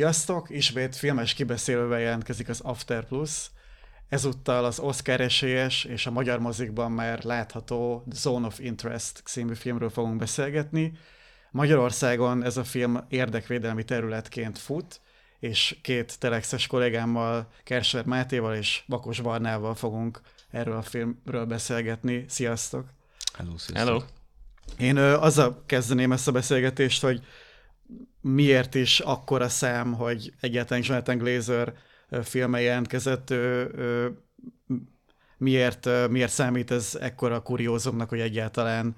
Sziasztok! Ismét filmes kibeszélővel jelentkezik az After Plus. Ezúttal az Oscar esélyes és a magyar mozikban már látható Zone of Interest című filmről fogunk beszélgetni. Magyarországon ez a film érdekvédelmi területként fut, és két telexes kollégámmal, Kersver Mátéval és Bakos Barnával fogunk erről a filmről beszélgetni. Sziasztok! Hello, sziasztok! Hello! Én ö, azzal kezdeném ezt a beszélgetést, hogy miért is akkora szám, hogy egyáltalán Jonathan Glazer filme jelentkezett, ő, ő, miért, miért számít ez ekkora kuriózumnak, hogy egyáltalán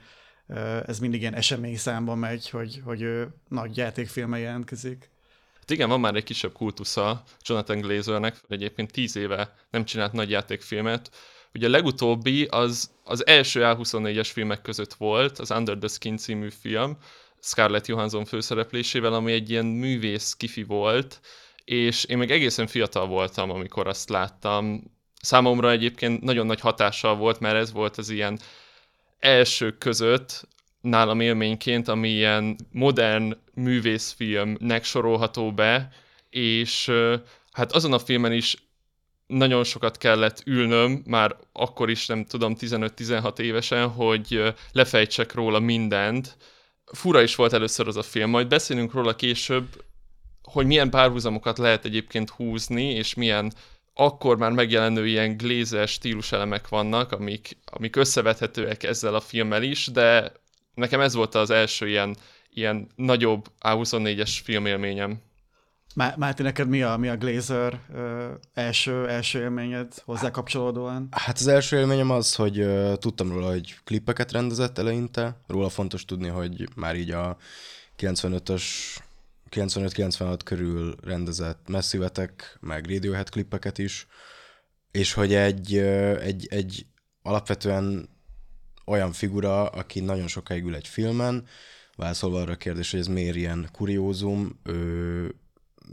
ez mindig ilyen esemény számban megy, hogy, hogy ő nagy játékfilme jelentkezik. Hát igen, van már egy kisebb kultusza Jonathan Glazernek, egyébként tíz éve nem csinált nagy játékfilmet. Ugye a legutóbbi az, az első A24-es filmek között volt, az Under the Skin című film, Scarlett Johansson főszereplésével, ami egy ilyen művész kifi volt, és én még egészen fiatal voltam, amikor azt láttam. Számomra egyébként nagyon nagy hatással volt, mert ez volt az ilyen első között nálam élményként, ami ilyen modern művészfilmnek sorolható be, és hát azon a filmen is nagyon sokat kellett ülnöm, már akkor is nem tudom, 15-16 évesen, hogy lefejtsek róla mindent, fura is volt először az a film, majd beszélünk róla később, hogy milyen párhuzamokat lehet egyébként húzni, és milyen akkor már megjelenő ilyen glézer stíluselemek vannak, amik, amik összevethetőek ezzel a filmmel is, de nekem ez volt az első ilyen, ilyen nagyobb A24-es filmélményem. Máté, neked mi a, mi a Glazer ö, első, első élményed hozzá kapcsolódóan? Hát az első élményem az, hogy tudtam róla, hogy klippeket rendezett eleinte. Róla fontos tudni, hogy már így a 95-ös 95-96 körül rendezett messzivetek, meg Radiohead klippeket is, és hogy egy, egy, egy alapvetően olyan figura, aki nagyon sokáig ül egy filmen, válaszolva arra a kérdés, hogy ez miért ilyen kuriózum, ő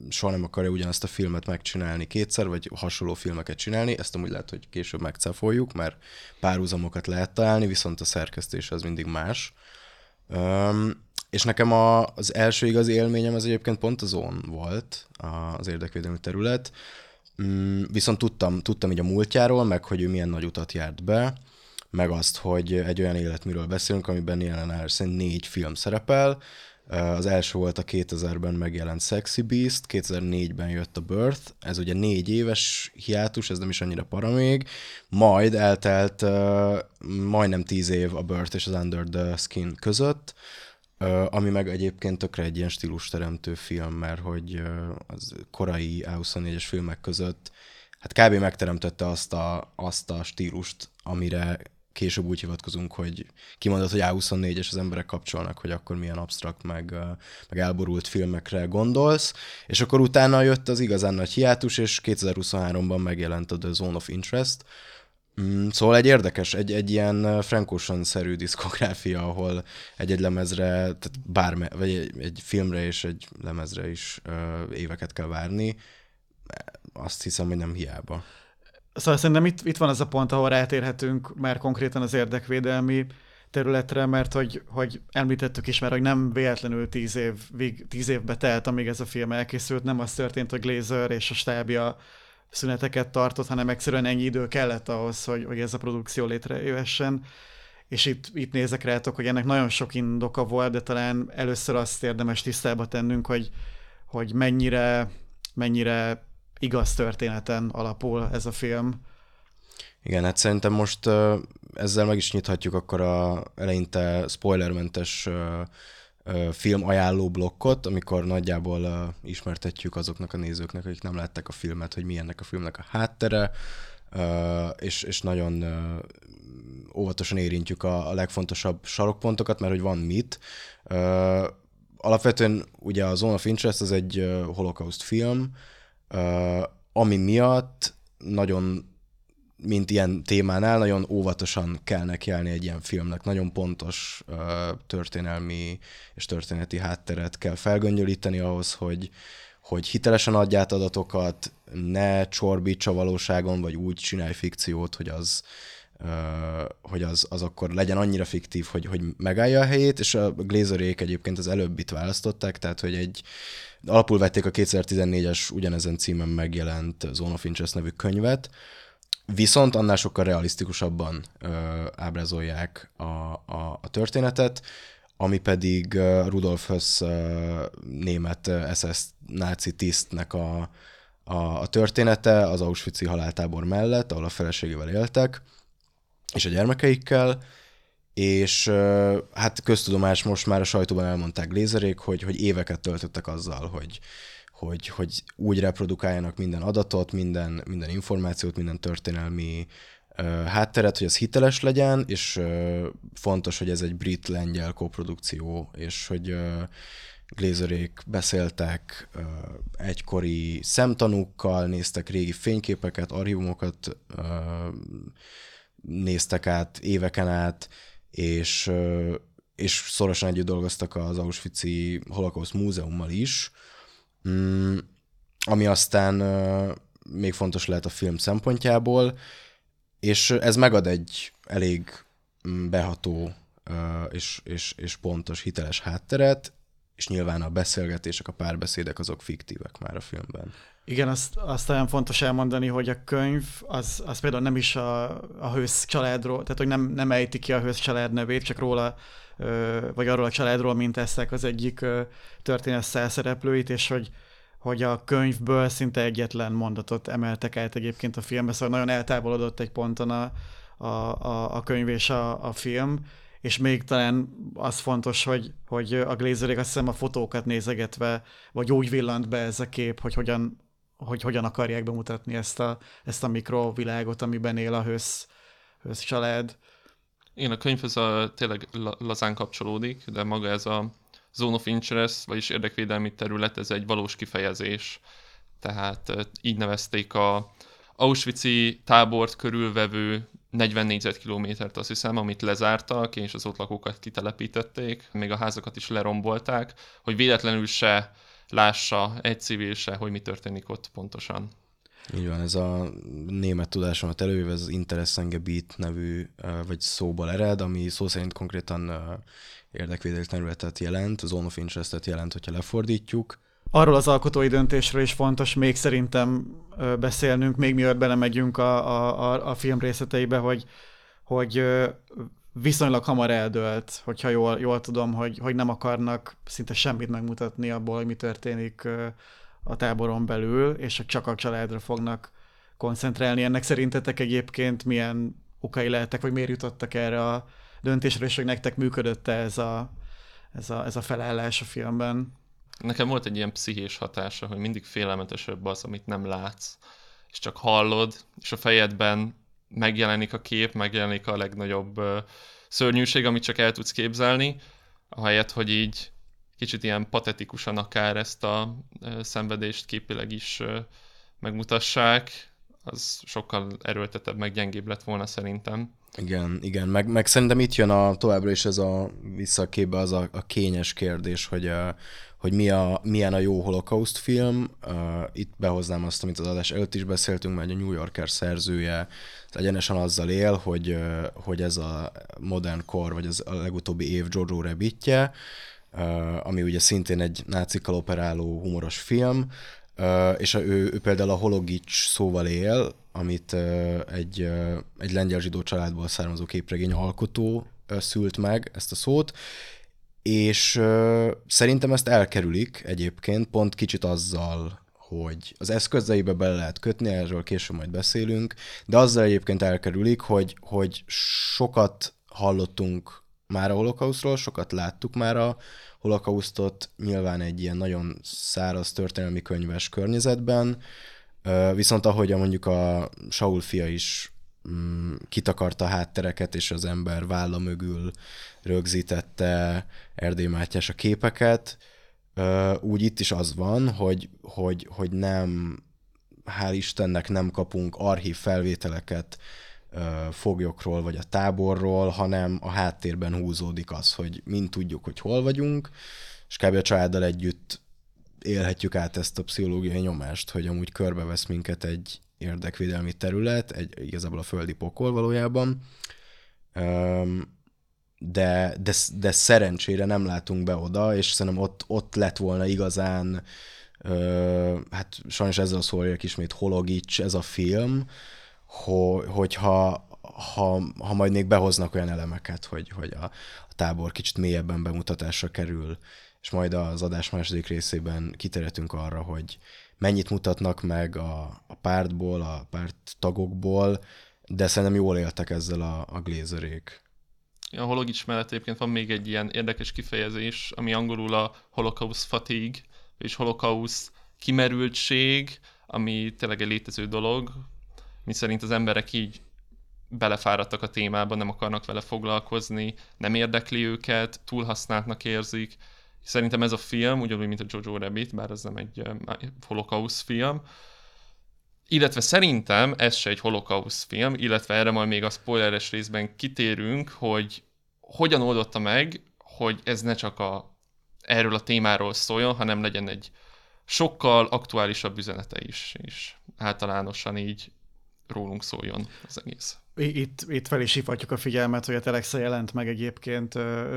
soha nem akarja ugyanazt a filmet megcsinálni kétszer, vagy hasonló filmeket csinálni, ezt amúgy lehet, hogy később megcafoljuk, mert párhuzamokat lehet találni, viszont a szerkesztés az mindig más. Um, és nekem a, az első igazi élményem az egyébként pont a zón volt, az érdekvédelmi terület, um, viszont tudtam, tudtam így a múltjáról, meg hogy ő milyen nagy utat járt be, meg azt, hogy egy olyan életműről beszélünk, amiben jelen szerint négy film szerepel, az első volt a 2000-ben megjelent Sexy Beast, 2004-ben jött a Birth, ez ugye négy éves hiátus, ez nem is annyira para még, majd eltelt majdnem tíz év a Birth és az Under the Skin között, ami meg egyébként tökre egy ilyen stílusteremtő film, mert hogy az korai A24-es filmek között hát kb. megteremtette azt a, azt a stílust, amire később úgy hivatkozunk, hogy kimondott, hogy A24 és az emberek kapcsolnak, hogy akkor milyen absztrakt, meg, meg elborult filmekre gondolsz, és akkor utána jött az igazán nagy hiátus, és 2023-ban megjelent a The Zone of Interest, mm, Szóval egy érdekes, egy, egy ilyen Frank Ocean-szerű diszkográfia, ahol egy-egy lemezre, tehát bárme, vagy egy, egy filmre és egy lemezre is uh, éveket kell várni. Azt hiszem, hogy nem hiába. Szóval szerintem itt, itt van az a pont, ahol rátérhetünk már konkrétan az érdekvédelmi területre, mert hogy, hogy említettük is már, hogy nem véletlenül tíz, év, tíz évbe telt, amíg ez a film elkészült, nem az történt, hogy Glazer és a stábja szüneteket tartott, hanem egyszerűen ennyi idő kellett ahhoz, hogy, hogy ez a produkció létrejöhessen. És itt, itt nézek rátok, hogy ennek nagyon sok indoka volt, de talán először azt érdemes tisztába tennünk, hogy, hogy mennyire, mennyire igaz történeten alapul ez a film. Igen, hát szerintem most ezzel meg is nyithatjuk akkor a eleinte spoilermentes film ajánló blokkot, amikor nagyjából ismertetjük azoknak a nézőknek, akik nem látták a filmet, hogy milyennek a filmnek a háttere, és, és nagyon óvatosan érintjük a, legfontosabb sarokpontokat, mert hogy van mit. Alapvetően ugye a Zone of Interest az egy holokauszt film, ami miatt nagyon mint ilyen témánál, nagyon óvatosan kell nekiállni egy ilyen filmnek. Nagyon pontos történelmi és történeti hátteret kell felgöngyölíteni ahhoz, hogy, hogy hitelesen adj át adatokat, ne csorbítsa valóságon, vagy úgy csinálj fikciót, hogy az hogy az, az akkor legyen annyira fiktív, hogy, hogy megállja a helyét, és a Glazerék egyébként az előbbit választották, tehát hogy egy alapul vették a 2014-es ugyanezen címen megjelent Zone of nevű könyvet, viszont annál sokkal realisztikusabban ö, ábrázolják a, a, a történetet, ami pedig Rudolf Höss német SS náci tisztnek a, a, a története az Auschwitz-i haláltábor mellett, ahol a feleségével éltek, és a gyermekeikkel, és hát köztudomás most már a sajtóban elmondták lézerék, hogy, hogy éveket töltöttek azzal, hogy, hogy, hogy úgy reprodukáljanak minden adatot, minden, minden információt, minden történelmi hátteret, hogy az hiteles legyen, és fontos, hogy ez egy brit-lengyel koprodukció, és hogy Glazerék beszéltek egykori szemtanúkkal, néztek régi fényképeket, archívumokat, néztek át éveken át, és, és szorosan együtt dolgoztak az Auschwitz-i Holocaust Múzeummal is, mm, ami aztán még fontos lehet a film szempontjából, és ez megad egy elég mm, beható és, és, és pontos, hiteles hátteret, és nyilván a beszélgetések, a párbeszédek azok fiktívek már a filmben. Igen, azt, azt olyan fontos elmondani, hogy a könyv az, az például nem is a, a hősz családról, tehát hogy nem, nem ejti ki a hősz család nevét, csak róla, vagy arról a családról, mint eztek az egyik történet szereplőit, és hogy, hogy a könyvből szinte egyetlen mondatot emeltek át egyébként a filmbe, szóval nagyon eltávolodott egy ponton a, a, a, a könyv és a, a film, és még talán az fontos, hogy, hogy a Glazerék azt hiszem a fotókat nézegetve, vagy úgy villant be ez a kép, hogy hogyan, hogy hogyan akarják bemutatni ezt a, ezt a mikrovilágot, amiben él a hősz, hősz család. Igen, a könyvhöz a, tényleg lazán kapcsolódik, de maga ez a zone of interest, vagyis érdekvédelmi terület, ez egy valós kifejezés. Tehát így nevezték a Auschwitz-i tábort körülvevő 40 négyzetkilométert azt hiszem, amit lezártak, és az ott lakókat kitelepítették, még a házakat is lerombolták, hogy véletlenül se lássa egy civil se, hogy mi történik ott pontosan. Így van, ez a német tudásomat elővéve, ez az Interessengebiet nevű, vagy szóból ered, ami szó szerint konkrétan érdekvédelmi területet jelent, zone of interest jelent, hogyha lefordítjuk. Arról az alkotói döntésről is fontos még szerintem beszélnünk, még mielőtt belemegyünk a, a, a film részleteibe, hogy, hogy viszonylag hamar eldőlt, hogyha jól, jól tudom, hogy, hogy nem akarnak szinte semmit megmutatni abból, hogy mi történik a táboron belül, és csak a családra fognak koncentrálni. Ennek szerintetek egyébként milyen okai lehetek, vagy miért jutottak erre a döntésre, és hogy nektek működött ez a, ez, a, ez a felállás a filmben? Nekem volt egy ilyen pszichés hatása, hogy mindig félelmetesebb az, amit nem látsz, és csak hallod, és a fejedben megjelenik a kép, megjelenik a legnagyobb szörnyűség, amit csak el tudsz képzelni, ahelyett, hogy így kicsit ilyen patetikusan akár ezt a szenvedést képileg is megmutassák, az sokkal erőltetebb, meg gyengébb lett volna szerintem. Igen, igen, meg, meg szerintem itt jön a, továbbra is ez a vissza a képbe az a, a kényes kérdés, hogy, a, hogy mi a, milyen a jó holokauszt film. Uh, itt behoznám azt, amit az adás előtt is beszéltünk, mert a New Yorker szerzője egyenesen azzal él, hogy, uh, hogy ez a modern kor, vagy az a legutóbbi év Jojo Rabbitje, uh, ami ugye szintén egy nácikkal operáló humoros film, Uh, és a, ő, ő például a hologics szóval él, amit uh, egy, uh, egy lengyel zsidó családból származó képregény alkotó szült meg ezt a szót, és uh, szerintem ezt elkerülik egyébként, pont kicsit azzal, hogy az eszközeibe bele lehet kötni, erről később majd beszélünk, de azzal egyébként elkerülik, hogy, hogy sokat hallottunk már a holokauszról, sokat láttuk már a holokausztot, nyilván egy ilyen nagyon száraz történelmi könyves környezetben, viszont ahogy mondjuk a Saul fia is mm, kitakarta a háttereket, és az ember válla mögül rögzítette Erdély Mátyás a képeket, úgy itt is az van, hogy, hogy, hogy nem, hál' Istennek nem kapunk archív felvételeket foglyokról vagy a táborról, hanem a háttérben húzódik az, hogy mind tudjuk, hogy hol vagyunk, és kb. a családdal együtt élhetjük át ezt a pszichológiai nyomást, hogy amúgy körbevesz minket egy, érdekvédelmi terület, egy, igazából a földi pokol valójában, de, de, de szerencsére nem látunk be oda, és szerintem ott, ott lett volna igazán, ö, hát sajnos ezzel szóljak ismét Hologics ez a film, ho, hogyha ha, ha majd még behoznak olyan elemeket, hogy, hogy a, a tábor kicsit mélyebben bemutatásra kerül, és majd az adás második részében kiteretünk arra, hogy mennyit mutatnak meg a, a pártból, a párt tagokból, de szerintem jól éltek ezzel a, a glézerék. A hologics mellett egyébként van még egy ilyen érdekes kifejezés, ami angolul a holocaust fatigue, és holocaust kimerültség, ami tényleg egy létező dolog, mi szerint az emberek így belefáradtak a témába, nem akarnak vele foglalkozni, nem érdekli őket, túlhasználtnak érzik. Szerintem ez a film, ugyanúgy, mint a Jojo Rabbit, bár ez nem egy holocaust film, illetve szerintem ez se egy holocaust film, illetve erre majd még a spoileres részben kitérünk, hogy hogyan oldotta meg, hogy ez ne csak a, erről a témáról szóljon, hanem legyen egy sokkal aktuálisabb üzenete is, és általánosan így rólunk szóljon az egész. Itt, itt fel is hívhatjuk a figyelmet, hogy a Telexa jelent meg egyébként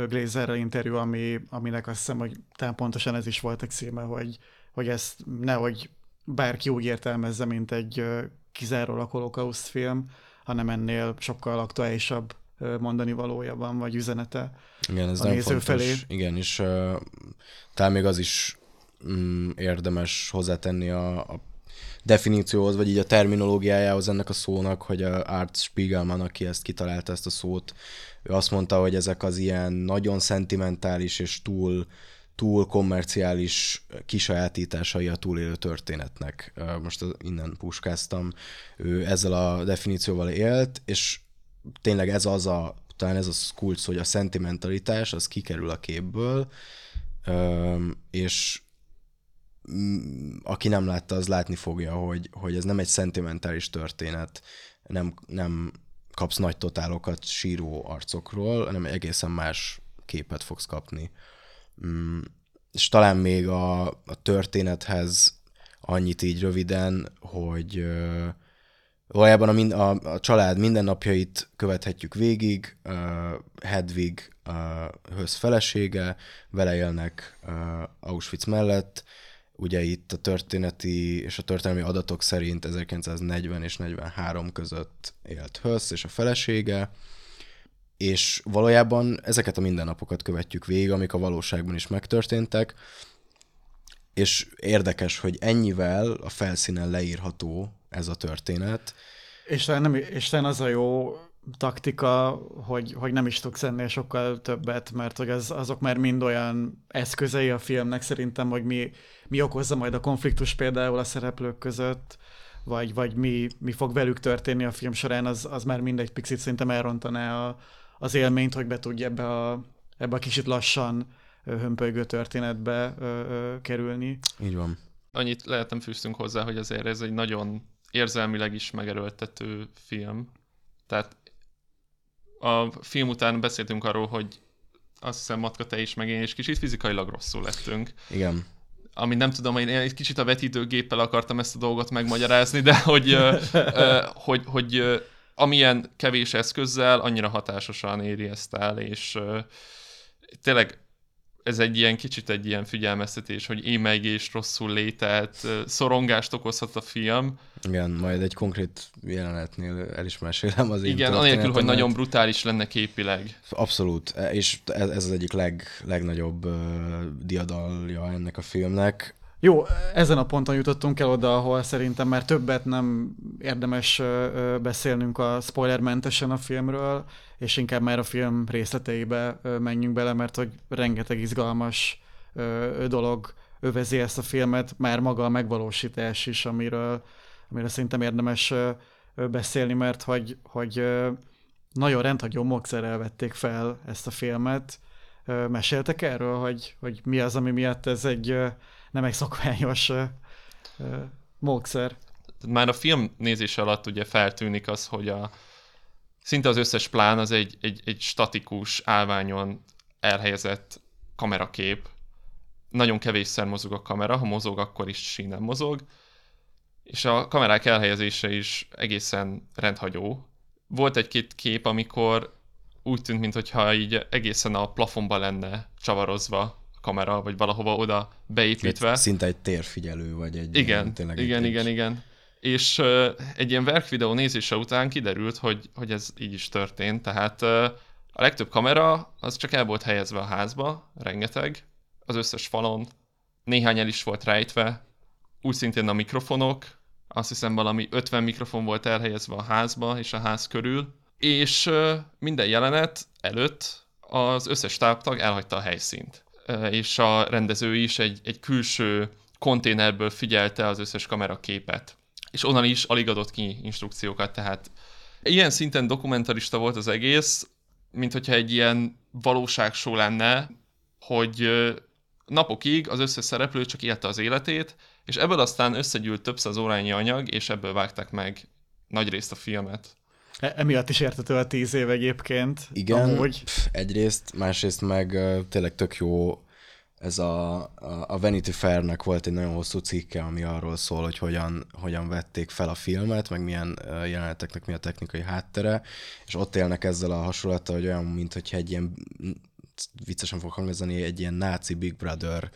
Glazerrel interjú, ami, aminek azt hiszem, hogy talán pontosan ez is volt a címe, hogy, hogy ezt nehogy bárki úgy értelmezze, mint egy kizárólag holokauszt film, hanem ennél sokkal aktuálisabb mondani valója van, vagy üzenete Igen, ez a nem néző fontos. felé. Igen, és uh, talán még az is mm, érdemes hozzátenni a, a definícióhoz, vagy így a terminológiájához ennek a szónak, hogy a Art Spiegelman, aki ezt kitalálta, ezt a szót, ő azt mondta, hogy ezek az ilyen nagyon szentimentális és túl túl kommerciális kisajátításai a túlélő történetnek. Most innen puskáztam. Ő ezzel a definícióval élt, és tényleg ez az a, talán ez a kulcs, hogy a szentimentalitás az kikerül a képből, és aki nem látta, az látni fogja, hogy, hogy ez nem egy szentimentális történet, nem, nem kapsz nagy totálokat síró arcokról, hanem egészen más képet fogsz kapni. Mm, és talán még a, a történethez annyit így röviden, hogy valójában a, mind, a, a család mindennapjait követhetjük végig, uh, Hedwig uh, höz felesége, vele élnek uh, Auschwitz mellett, ugye itt a történeti és a történelmi adatok szerint 1940 és 43 között élt Hösz és a felesége, és valójában ezeket a mindennapokat követjük végig, amik a valóságban is megtörténtek, és érdekes, hogy ennyivel a felszínen leírható ez a történet. És talán, nem, és talán az a jó taktika, hogy, hogy nem is tudsz ennél sokkal többet, mert hogy az, azok már mind olyan eszközei a filmnek szerintem, hogy mi, mi okozza majd a konfliktus például a szereplők között, vagy, vagy mi, mi fog velük történni a film során, az, az már mindegy picit szerintem elrontaná a, az élményt, hogy be tudja ebbe a, ebbe a kicsit lassan hömpölygő történetbe ö, ö, kerülni. Így van. Annyit lehetem fűztünk hozzá, hogy azért ez egy nagyon érzelmileg is megerőltető film. Tehát a film után beszéltünk arról, hogy azt hiszem, Matka, te is, meg én is kicsit fizikailag rosszul lettünk. Igen. Ami nem tudom, én egy kicsit a vetítőgéppel akartam ezt a dolgot megmagyarázni, de hogy, hogy, hogy amilyen kevés eszközzel, annyira hatásosan éri ezt el, és tényleg ez egy ilyen kicsit egy ilyen figyelmeztetés, hogy émeigés, rosszul lételt, szorongást okozhat a film. Igen, majd egy konkrét jelenetnél el is mesélem az Igen, anélkül, hogy nagyon brutális lenne képileg. Abszolút, és ez, ez az egyik leg, legnagyobb uh, diadalja ennek a filmnek. Jó, ezen a ponton jutottunk el oda, ahol szerintem már többet nem érdemes beszélnünk a spoilermentesen a filmről, és inkább már a film részleteibe menjünk bele, mert hogy rengeteg izgalmas dolog övezi ezt a filmet, már maga a megvalósítás is, amiről, amiről szerintem érdemes beszélni, mert hogy, hogy nagyon rendhagyó módszerrel vették fel ezt a filmet. Meséltek erről, hogy, hogy mi az, ami miatt ez egy nem egy szokványos módszer. Már a film nézése alatt ugye feltűnik az, hogy a szinte az összes plán az egy, egy, egy statikus, állványon elhelyezett kamerakép. Nagyon kevésszer mozog a kamera, ha mozog, akkor is sínen mozog. és a kamerák elhelyezése is egészen rendhagyó. Volt egy-két kép, amikor úgy tűnt, mintha így egészen a plafonba lenne csavarozva kamera, vagy valahova oda beépítve. Szinte egy térfigyelő, vagy egy... Igen, ilyen, tényleg igen, egy, igen, igen. És uh, egy ilyen verkvideó nézése után kiderült, hogy, hogy ez így is történt, tehát uh, a legtöbb kamera az csak el volt helyezve a házba, rengeteg, az összes falon, néhány el is volt rejtve, úgy szintén a mikrofonok, azt hiszem valami 50 mikrofon volt elhelyezve a házba és a ház körül, és minden jelenet előtt az összes táptag elhagyta a helyszínt. És a rendező is egy, egy külső konténerből figyelte az összes kameraképet. És onnan is alig adott ki instrukciókat, tehát ilyen szinten dokumentarista volt az egész, mint hogyha egy ilyen valóságsó lenne, hogy napokig az összes szereplő csak élte az életét, és ebből aztán összegyűlt több száz órányi anyag, és ebből vágták meg nagy részt a filmet. E- emiatt is értető a tíz év egyébként. Igen, amúgy. Pff, egyrészt, másrészt meg tényleg tök jó ez a, a, Vanity Fair-nek volt egy nagyon hosszú cikke, ami arról szól, hogy hogyan, hogyan vették fel a filmet, meg milyen jeleneteknek mi a technikai háttere, és ott élnek ezzel a hasonlattal, hogy olyan, mint hogyha egy ilyen viccesen fog hangozni, egy ilyen náci Big Brother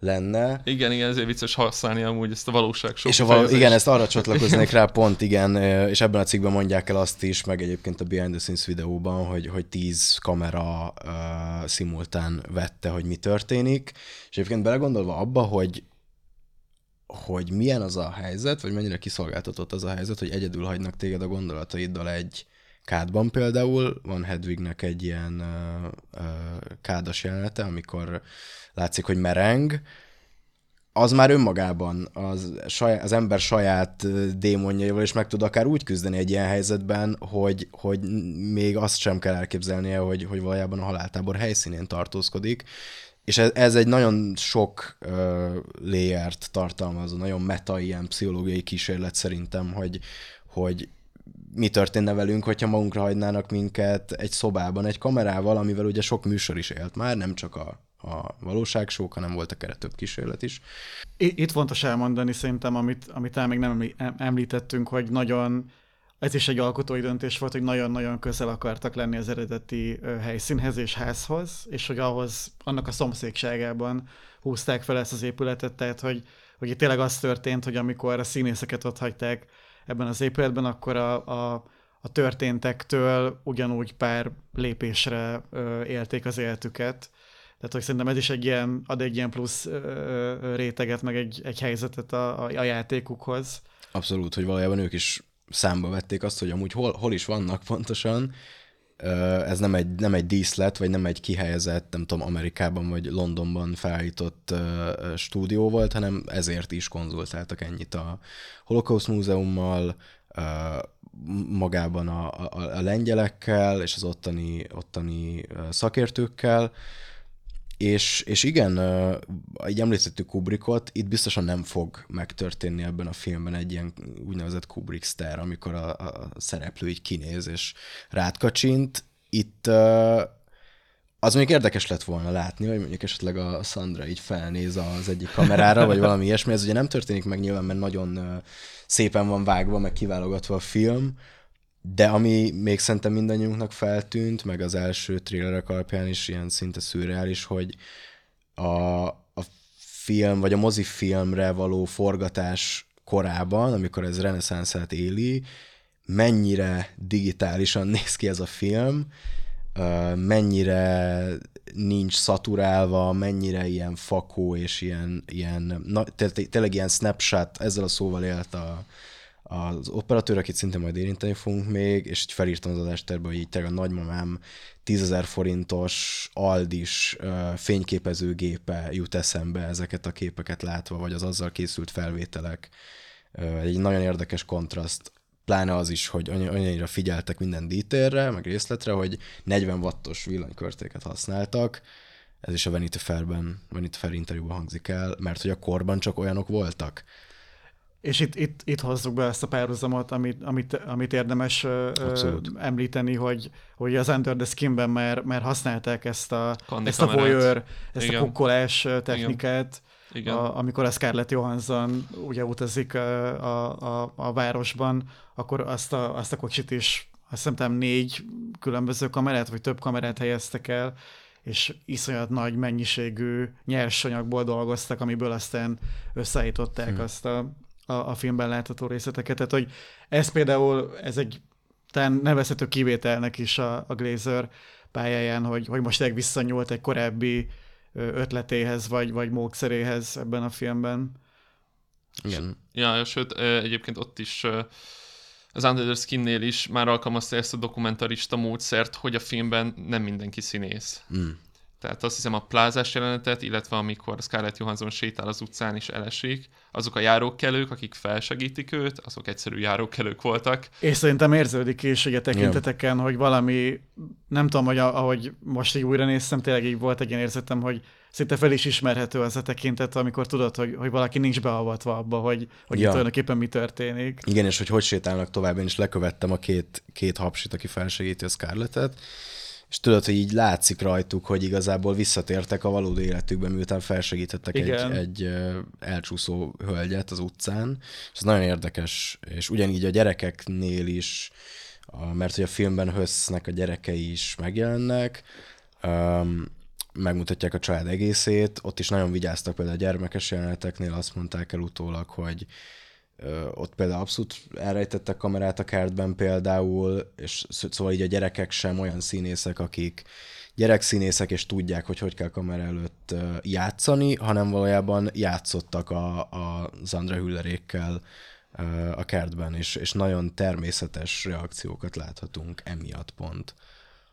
lenne. Igen, igen, ezért vicces használni amúgy ezt a valóság És a val- igen, ezt arra csatlakoznék rá pont, igen, és ebben a cikkben mondják el azt is, meg egyébként a Behind the Scenes videóban, hogy, hogy tíz kamera uh, szimultán vette, hogy mi történik, és egyébként belegondolva abba, hogy hogy milyen az a helyzet, vagy mennyire kiszolgáltatott az a helyzet, hogy egyedül hagynak téged a gondolataiddal egy kádban például, van Hedwignek egy ilyen uh, uh, kádas jelenete, amikor látszik, hogy mereng, az már önmagában az, saját, az ember saját démonjaival is meg tud akár úgy küzdeni egy ilyen helyzetben, hogy, hogy még azt sem kell elképzelnie, hogy, hogy valójában a haláltábor helyszínén tartózkodik. És ez, ez egy nagyon sok uh, layert tartalmazó, nagyon meta ilyen pszichológiai kísérlet szerintem, hogy, hogy mi történne velünk, hogyha magunkra hagynának minket egy szobában, egy kamerával, amivel ugye sok műsor is élt már, nem csak a a valóságsók, hanem voltak erre több kísérlet is. Itt fontos elmondani szerintem, amit, amit még nem említettünk, hogy nagyon ez is egy alkotói döntés volt, hogy nagyon-nagyon közel akartak lenni az eredeti helyszínhez és házhoz, és hogy ahhoz, annak a szomszédságában húzták fel ezt az épületet, tehát hogy, hogy itt tényleg az történt, hogy amikor a színészeket ott hagyták ebben az épületben, akkor a, a, a történtektől ugyanúgy pár lépésre ö, élték az életüket, tehát, hogy szerintem ez is egy ilyen, ad egy ilyen plusz réteget, meg egy, egy helyzetet a, a, a játékukhoz. Abszolút, hogy valójában ők is számba vették azt, hogy amúgy hol, hol is vannak pontosan, ez nem egy, nem egy díszlet, vagy nem egy kihelyezett, nem tudom, Amerikában vagy Londonban felállított stúdió volt, hanem ezért is konzultáltak ennyit a Holocaust Múzeummal, magában a, a, a lengyelekkel és az ottani, ottani szakértőkkel, és, és igen, így említettük Kubrickot, itt biztosan nem fog megtörténni ebben a filmben egy ilyen úgynevezett Kubrick sztár, amikor a, a szereplő így kinéz és rátkacsint. Itt az mondjuk érdekes lett volna látni, hogy mondjuk esetleg a Sandra így felnéz az egyik kamerára, vagy valami ilyesmi. Ez ugye nem történik meg nyilván, mert nagyon szépen van vágva, meg kiválogatva a film, de ami még szerintem mindannyiunknak feltűnt, meg az első trélerek alapján is ilyen szinte szürreális, hogy a, a film, vagy a mozifilmre való forgatás korában, amikor ez reneszánszát éli, mennyire digitálisan néz ki ez a film, mennyire nincs szaturálva, mennyire ilyen fakó és ilyen, ilyen na, tényleg ilyen snapshot, ezzel a szóval élt a, az operatőr, akit szinte majd érinteni fogunk még, és így felírtam az adásterbe, hogy így tényleg a nagymamám 10.000 forintos Aldis fényképezőgépe jut eszembe ezeket a képeket látva, vagy az azzal készült felvételek. Egy nagyon érdekes kontraszt pláne az is, hogy annyira figyeltek minden detailre, meg részletre, hogy 40 wattos villanykörtéket használtak, ez is a Vanity Fair-ben, Vanity Fair interjúban hangzik el, mert hogy a korban csak olyanok voltak. És itt, itt, itt hozzuk be ezt a párhuzamot, amit, amit, amit érdemes Abszolút. említeni, hogy, hogy az Under the Skin-ben már, már használták ezt a, ezt a voyeur, ezt Igen. a kukkolás technikát, Igen. A, amikor a Scarlett Johansson ugye utazik a, a, a, a városban, akkor azt a, azt a kocsit is azt hiszem négy különböző kamerát, vagy több kamerát helyeztek el, és iszonyat nagy mennyiségű nyersanyagból dolgoztak, amiből aztán összeállították hmm. azt a, a, a filmben látható részleteket. Tehát, hogy ez például, ez egy talán nevezhető kivételnek is a, a Glazer pályáján, hogy, hogy most visszanyúlt egy korábbi ötletéhez, vagy, vagy módszeréhez ebben a filmben. Igen. Ja, sőt, egyébként ott is az Under the Skin-nél is már alkalmazta ezt a dokumentarista módszert, hogy a filmben nem mindenki színész. Mm. Tehát azt hiszem a plázás jelenetet, illetve amikor Scarlett Johansson sétál az utcán és elesik, azok a járókelők, akik felsegítik őt, azok egyszerű járókelők voltak. És szerintem érződik is ugye tekinteteken, yeah. hogy valami, nem tudom, hogy ahogy most így újra néztem, tényleg így volt egy ilyen érzetem, hogy szinte fel is ismerhető az a tekintet, amikor tudod, hogy, hogy valaki nincs beavatva abba, hogy, hogy ja. itt tulajdonképpen mi történik. Igen, és hogy hogy sétálnak tovább, én is lekövettem a két, két hapsit, aki felsegíti a Scarlettet, és tudod, hogy így látszik rajtuk, hogy igazából visszatértek a valódi életükben, miután felsegítettek Igen. egy, egy elcsúszó hölgyet az utcán, és ez nagyon érdekes, és ugyanígy a gyerekeknél is, mert hogy a filmben Hössznek a gyerekei is megjelennek, megmutatják a család egészét, ott is nagyon vigyáztak például a gyermekes jeleneteknél, azt mondták el utólag, hogy ott például abszolút elrejtettek kamerát a kertben például, és szóval így a gyerekek sem olyan színészek, akik gyerekszínészek, és tudják, hogy hogy kell kamera előtt játszani, hanem valójában játszottak a, a Zandra Hüllerékkel a kertben, és, és nagyon természetes reakciókat láthatunk emiatt pont.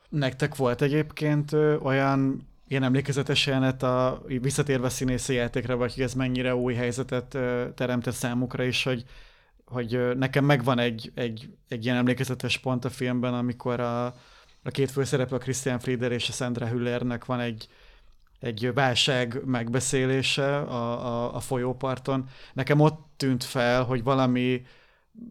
Nektek volt egyébként olyan ilyen emlékezetes jelenet a visszatérve színészi játékra, vagy hogy ez mennyire új helyzetet teremtett számukra is, hogy, hogy nekem megvan egy, egy, egy ilyen emlékezetes pont a filmben, amikor a, a két főszereplő, a Christian Frieder és a Sandra Hüllernek van egy, egy válság megbeszélése a, a, a folyóparton. Nekem ott tűnt fel, hogy valami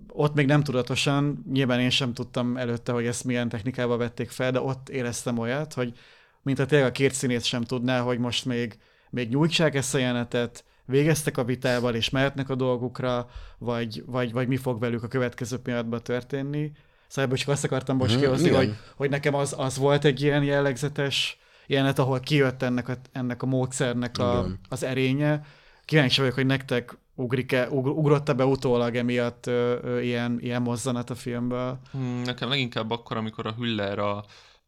ott még nem tudatosan, nyilván én sem tudtam előtte, hogy ezt milyen technikával vették fel, de ott éreztem olyat, hogy mint a tényleg a két színész sem tudná, hogy most még, még nyújtsák ezt a jelenetet, végeztek a vitával, és mehetnek a dolgukra, vagy, vagy, vagy mi fog velük a következő pillanatban történni. Szóval ebből csak azt akartam most mhm, kihozni, hogy, hogy nekem az, az volt egy ilyen jellegzetes jelenet, ahol kijött ennek a, ennek a módszernek a, az erénye. Kíváncsi vagyok, hogy nektek ugrik-e, ugrott-e be utólag emiatt ö, ö, ilyen, ilyen mozzanat a filmből? Hmm, nekem leginkább akkor, amikor a Hüller a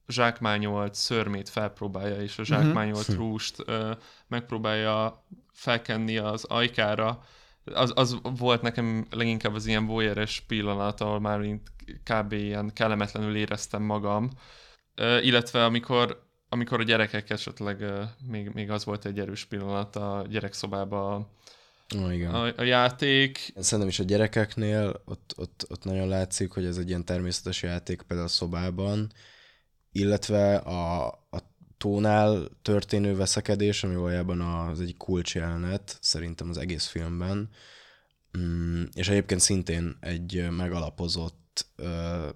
zsákmányolt szörmét felpróbálja, és a mhm. zsákmányolt uh-huh. rúst ö, megpróbálja felkenni az ajkára. Az, az volt nekem leginkább az ilyen voyeres pillanat, ahol már kb. ilyen kellemetlenül éreztem magam. Ö, illetve amikor amikor a gyerekek esetleg ö, még, még az volt egy erős pillanat a gyerekszobába Oh, igen. A, a játék. Szerintem is a gyerekeknél ott, ott, ott nagyon látszik, hogy ez egy ilyen természetes játék például a szobában, illetve a, a tónál történő veszekedés, ami valójában az egy kulcsjelenet szerintem az egész filmben, mm, és egyébként szintén egy megalapozott ö,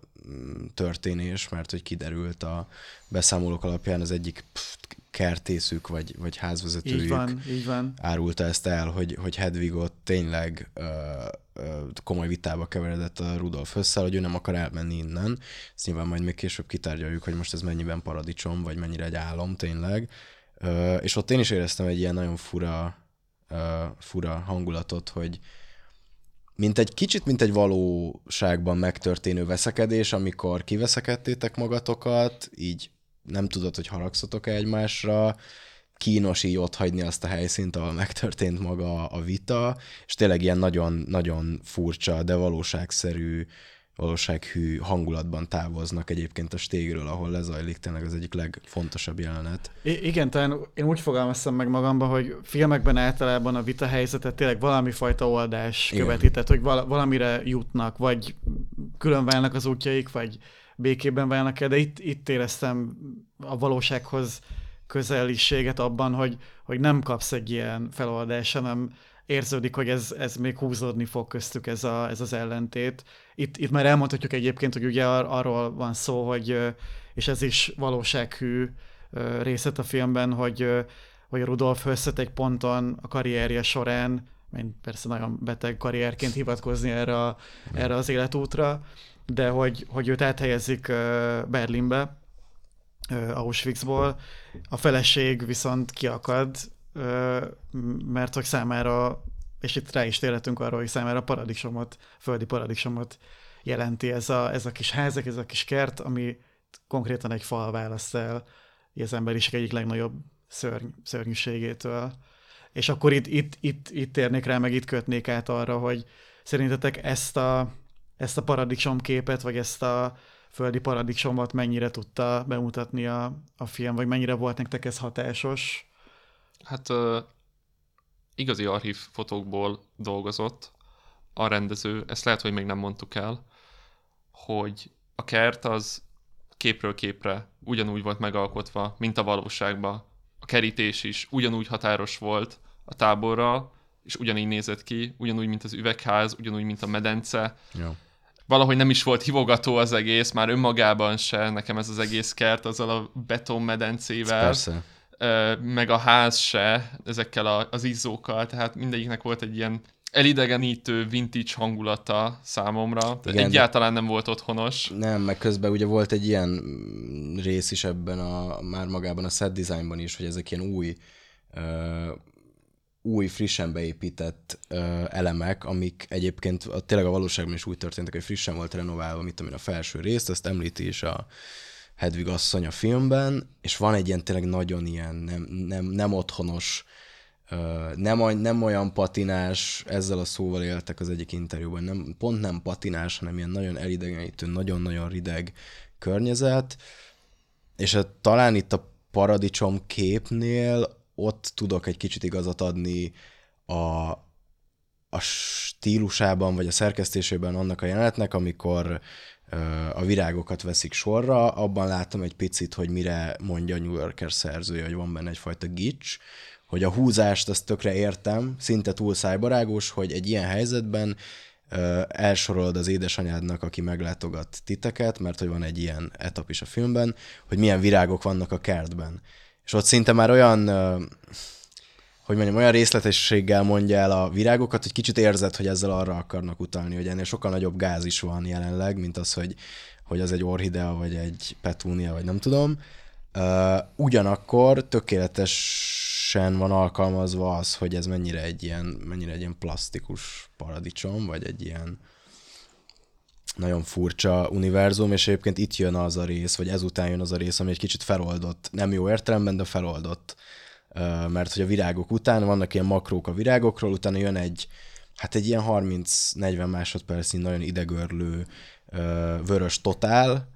történés, mert hogy kiderült a beszámolók alapján az egyik kertészük, vagy, vagy házvezetőjük így van, így van. árulta ezt el, hogy, hogy Hedvigot tényleg ö, ö, komoly vitába keveredett a Rudolf össze, hogy ő nem akar elmenni innen. Ezt nyilván majd még később kitárgyaljuk, hogy most ez mennyiben paradicsom, vagy mennyire egy álom tényleg. Ö, és ott én is éreztem egy ilyen nagyon fura, ö, fura hangulatot, hogy mint egy kicsit, mint egy valóságban megtörténő veszekedés, amikor kiveszekedtétek magatokat, így nem tudod, hogy haragszatok-e egymásra, kínos így ott hagyni azt a helyszínt, ahol megtörtént maga a vita, és tényleg ilyen nagyon-nagyon furcsa, de valóságszerű, valósághű hangulatban távoznak egyébként a stégről, ahol lezajlik tényleg az egyik legfontosabb jelenet. I- igen, talán én úgy fogalmaztam meg magamban, hogy filmekben általában a vita helyzetet tényleg valami fajta oldás igen. követi, tehát hogy val- valamire jutnak, vagy külön válnak az útjaik, vagy békében válnak el, de itt, itt éreztem a valósághoz közeliséget abban, hogy, hogy nem kapsz egy ilyen feloldást, hanem érződik, hogy ez, ez még húzódni fog köztük ez, a, ez az ellentét. Itt, itt már elmondhatjuk egyébként, hogy ugye ar- arról van szó, hogy, és ez is valósághű részlet a filmben, hogy hogy Rudolf Hösszet egy ponton a karrierje során, persze nagyon beteg karrierként hivatkozni erre, a, erre az életútra, de hogy, hogy őt áthelyezik Berlinbe, Auschwitzból, a feleség viszont kiakad, mert hogy számára, és itt rá is térhetünk arra, hogy számára paradicsomot, földi paradicsomot jelenti ez a, ez a kis házak, ez a kis kert, ami konkrétan egy fal választ el az emberiség egyik legnagyobb szörny, szörnyűségétől. És akkor itt, itt, itt, itt térnék rá, meg itt kötnék át arra, hogy szerintetek ezt a, ezt a paradicsomképet, vagy ezt a földi paradicsomot mennyire tudta bemutatni a, a film, vagy mennyire volt nektek ez hatásos? Hát uh, igazi archív fotókból dolgozott a rendező, ezt lehet, hogy még nem mondtuk el, hogy a kert az képről képre ugyanúgy volt megalkotva, mint a valóságban. A kerítés is ugyanúgy határos volt a táborral, és ugyanígy nézett ki, ugyanúgy, mint az üvegház, ugyanúgy, mint a medence. Jó. Valahogy nem is volt hivogató az egész, már önmagában se, nekem ez az egész kert azzal a betonmedencével. Persze. Meg a ház se, ezekkel az izzókkal, tehát mindegyiknek volt egy ilyen elidegenítő vintage hangulata számomra. Igen, Egyáltalán nem volt otthonos. Nem, meg közben ugye volt egy ilyen rész is ebben a, már magában a set designban is, hogy ezek ilyen új új, frissen beépített uh, elemek, amik egyébként a, tényleg a valóságban is úgy történtek, hogy frissen volt renoválva, mit tudom én, a felső részt, azt említi is a Hedvig asszony a filmben, és van egy ilyen tényleg nagyon ilyen nem, nem, nem otthonos nem, nem olyan patinás, ezzel a szóval éltek az egyik interjúban, nem, pont nem patinás, hanem ilyen nagyon elidegenítő, nagyon-nagyon rideg környezet, és a, talán itt a paradicsom képnél ott tudok egy kicsit igazat adni a, a stílusában, vagy a szerkesztésében annak a jelenetnek, amikor a virágokat veszik sorra, abban látom egy picit, hogy mire mondja a New Yorker szerzője, hogy van benne egyfajta gics, hogy a húzást azt tökre értem, szinte túl szájbarágos, hogy egy ilyen helyzetben elsorolod az édesanyádnak, aki meglátogat titeket, mert hogy van egy ilyen etap is a filmben, hogy milyen virágok vannak a kertben. És ott szinte már olyan, hogy mondjam, olyan részletességgel mondja el a virágokat, hogy kicsit érzed, hogy ezzel arra akarnak utalni, hogy ennél sokkal nagyobb gáz is van jelenleg, mint az, hogy, hogy az egy orhidea, vagy egy petúnia, vagy nem tudom. Ugyanakkor tökéletesen van alkalmazva az, hogy ez mennyire egy ilyen, mennyire egy ilyen plastikus paradicsom, vagy egy ilyen nagyon furcsa univerzum, és egyébként itt jön az a rész, vagy ezután jön az a rész, ami egy kicsit feloldott, nem jó értelemben, de feloldott. Mert hogy a virágok után vannak ilyen makrók a virágokról, utána jön egy, hát egy ilyen 30-40 másodpercnyi nagyon idegörlő vörös totál,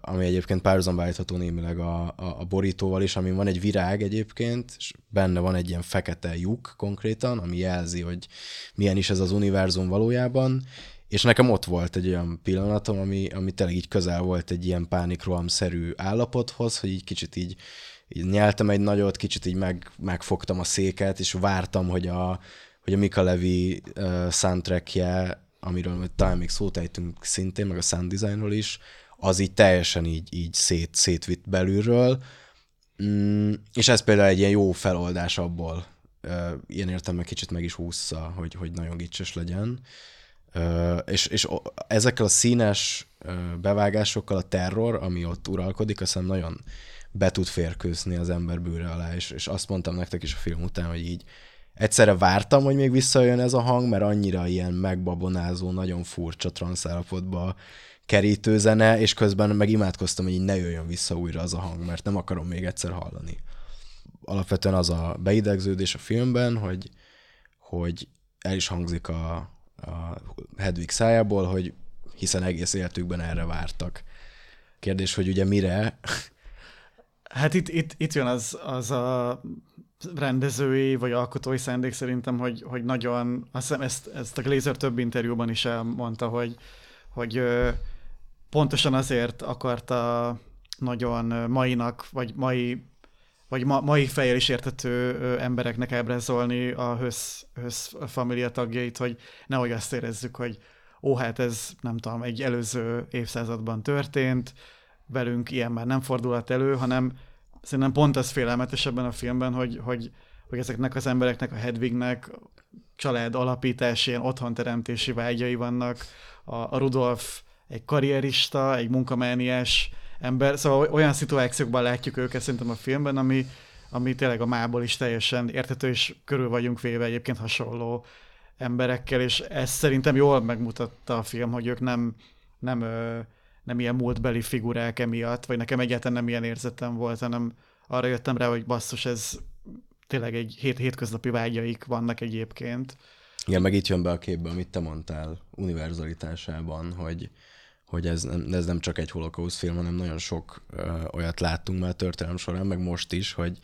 ami egyébként párhuzamba állítható némileg a, a, a borítóval is, amin van egy virág egyébként, és benne van egy ilyen fekete lyuk konkrétan, ami jelzi, hogy milyen is ez az univerzum valójában, és nekem ott volt egy olyan pillanatom, ami, ami tényleg így közel volt egy ilyen pánikroham-szerű állapothoz, hogy így kicsit így, így nyeltem egy nagyot, kicsit így meg, megfogtam a széket, és vártam, hogy a, hogy a Mika Levi uh, soundtrackje, amiről talán még szót ejtünk szintén, meg a sound designról is, az így teljesen így, így szét, szétvitt belülről, mm, és ez például egy ilyen jó feloldás abból, ilyen értelme kicsit meg is húzza, hogy, hogy nagyon gicses legyen. És, és ezekkel a színes bevágásokkal a terror, ami ott uralkodik, azt hiszem nagyon be tud férkőzni az ember bőre alá, és, és azt mondtam nektek is a film után, hogy így egyszerre vártam, hogy még visszajön ez a hang, mert annyira ilyen megbabonázó, nagyon furcsa transzállapotba kerítő zene, és közben meg imádkoztam, hogy így ne jöjjön vissza újra az a hang, mert nem akarom még egyszer hallani. Alapvetően az a beidegződés a filmben, hogy, hogy el is hangzik a, a Hedwig szájából, hogy hiszen egész életükben erre vártak. Kérdés, hogy ugye mire? Hát itt, itt, itt jön az, az a rendezői vagy alkotói szándék szerintem, hogy, hogy nagyon, azt hiszem ezt, ezt a Glazer több interjúban is elmondta, hogy, hogy pontosan azért akarta nagyon mainak, vagy mai, vagy ma, mai fejjel is értető embereknek ábrázolni a Hösz, Hösz familia tagjait, hogy nehogy azt érezzük, hogy ó, hát ez nem tudom, egy előző évszázadban történt, velünk ilyen már nem fordulhat elő, hanem szerintem pont ez félelmetes ebben a filmben, hogy, hogy, hogy ezeknek az embereknek, a Hedwignek család alapítási, ilyen otthonteremtési vágyai vannak. A, a Rudolf egy karrierista, egy munkamániás ember, szóval olyan szituációkban látjuk őket szerintem a filmben, ami, ami tényleg a mából is teljesen értető, és körül vagyunk véve egyébként hasonló emberekkel, és ezt szerintem jól megmutatta a film, hogy ők nem, nem, nem ilyen múltbeli figurák emiatt, vagy nekem egyáltalán nem ilyen érzetem volt, hanem arra jöttem rá, hogy basszus, ez tényleg egy hét hétköznapi vágyaik vannak egyébként. Igen, meg itt jön be a képbe, amit te mondtál univerzalitásában, hogy, hogy ez nem, ez nem csak egy holokauszt film, hanem nagyon sok ö, olyat láttunk már történelem során, meg most is, hogy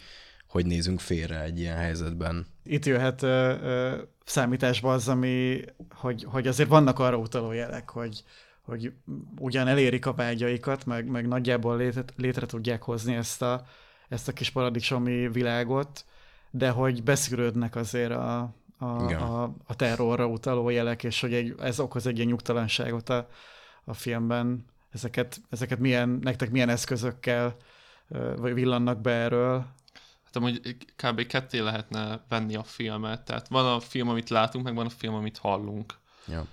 hogy nézünk félre egy ilyen helyzetben. Itt jöhet ö, ö, számításba az, ami, hogy, hogy azért vannak arra utaló jelek, hogy, hogy ugyan elérik a vágyaikat, meg, meg nagyjából létre, létre tudják hozni ezt a, ezt a kis paradicsomi világot, de hogy beszűrődnek azért a, a, a, a terrorra utaló jelek, és hogy egy, ez okoz egy ilyen nyugtalanságot a, a filmben. Ezeket, ezeket milyen, nektek milyen eszközökkel vagy villannak be erről? Hát amúgy kb. ketté lehetne venni a filmet. Tehát van a film, amit látunk, meg van a film, amit hallunk. Ja.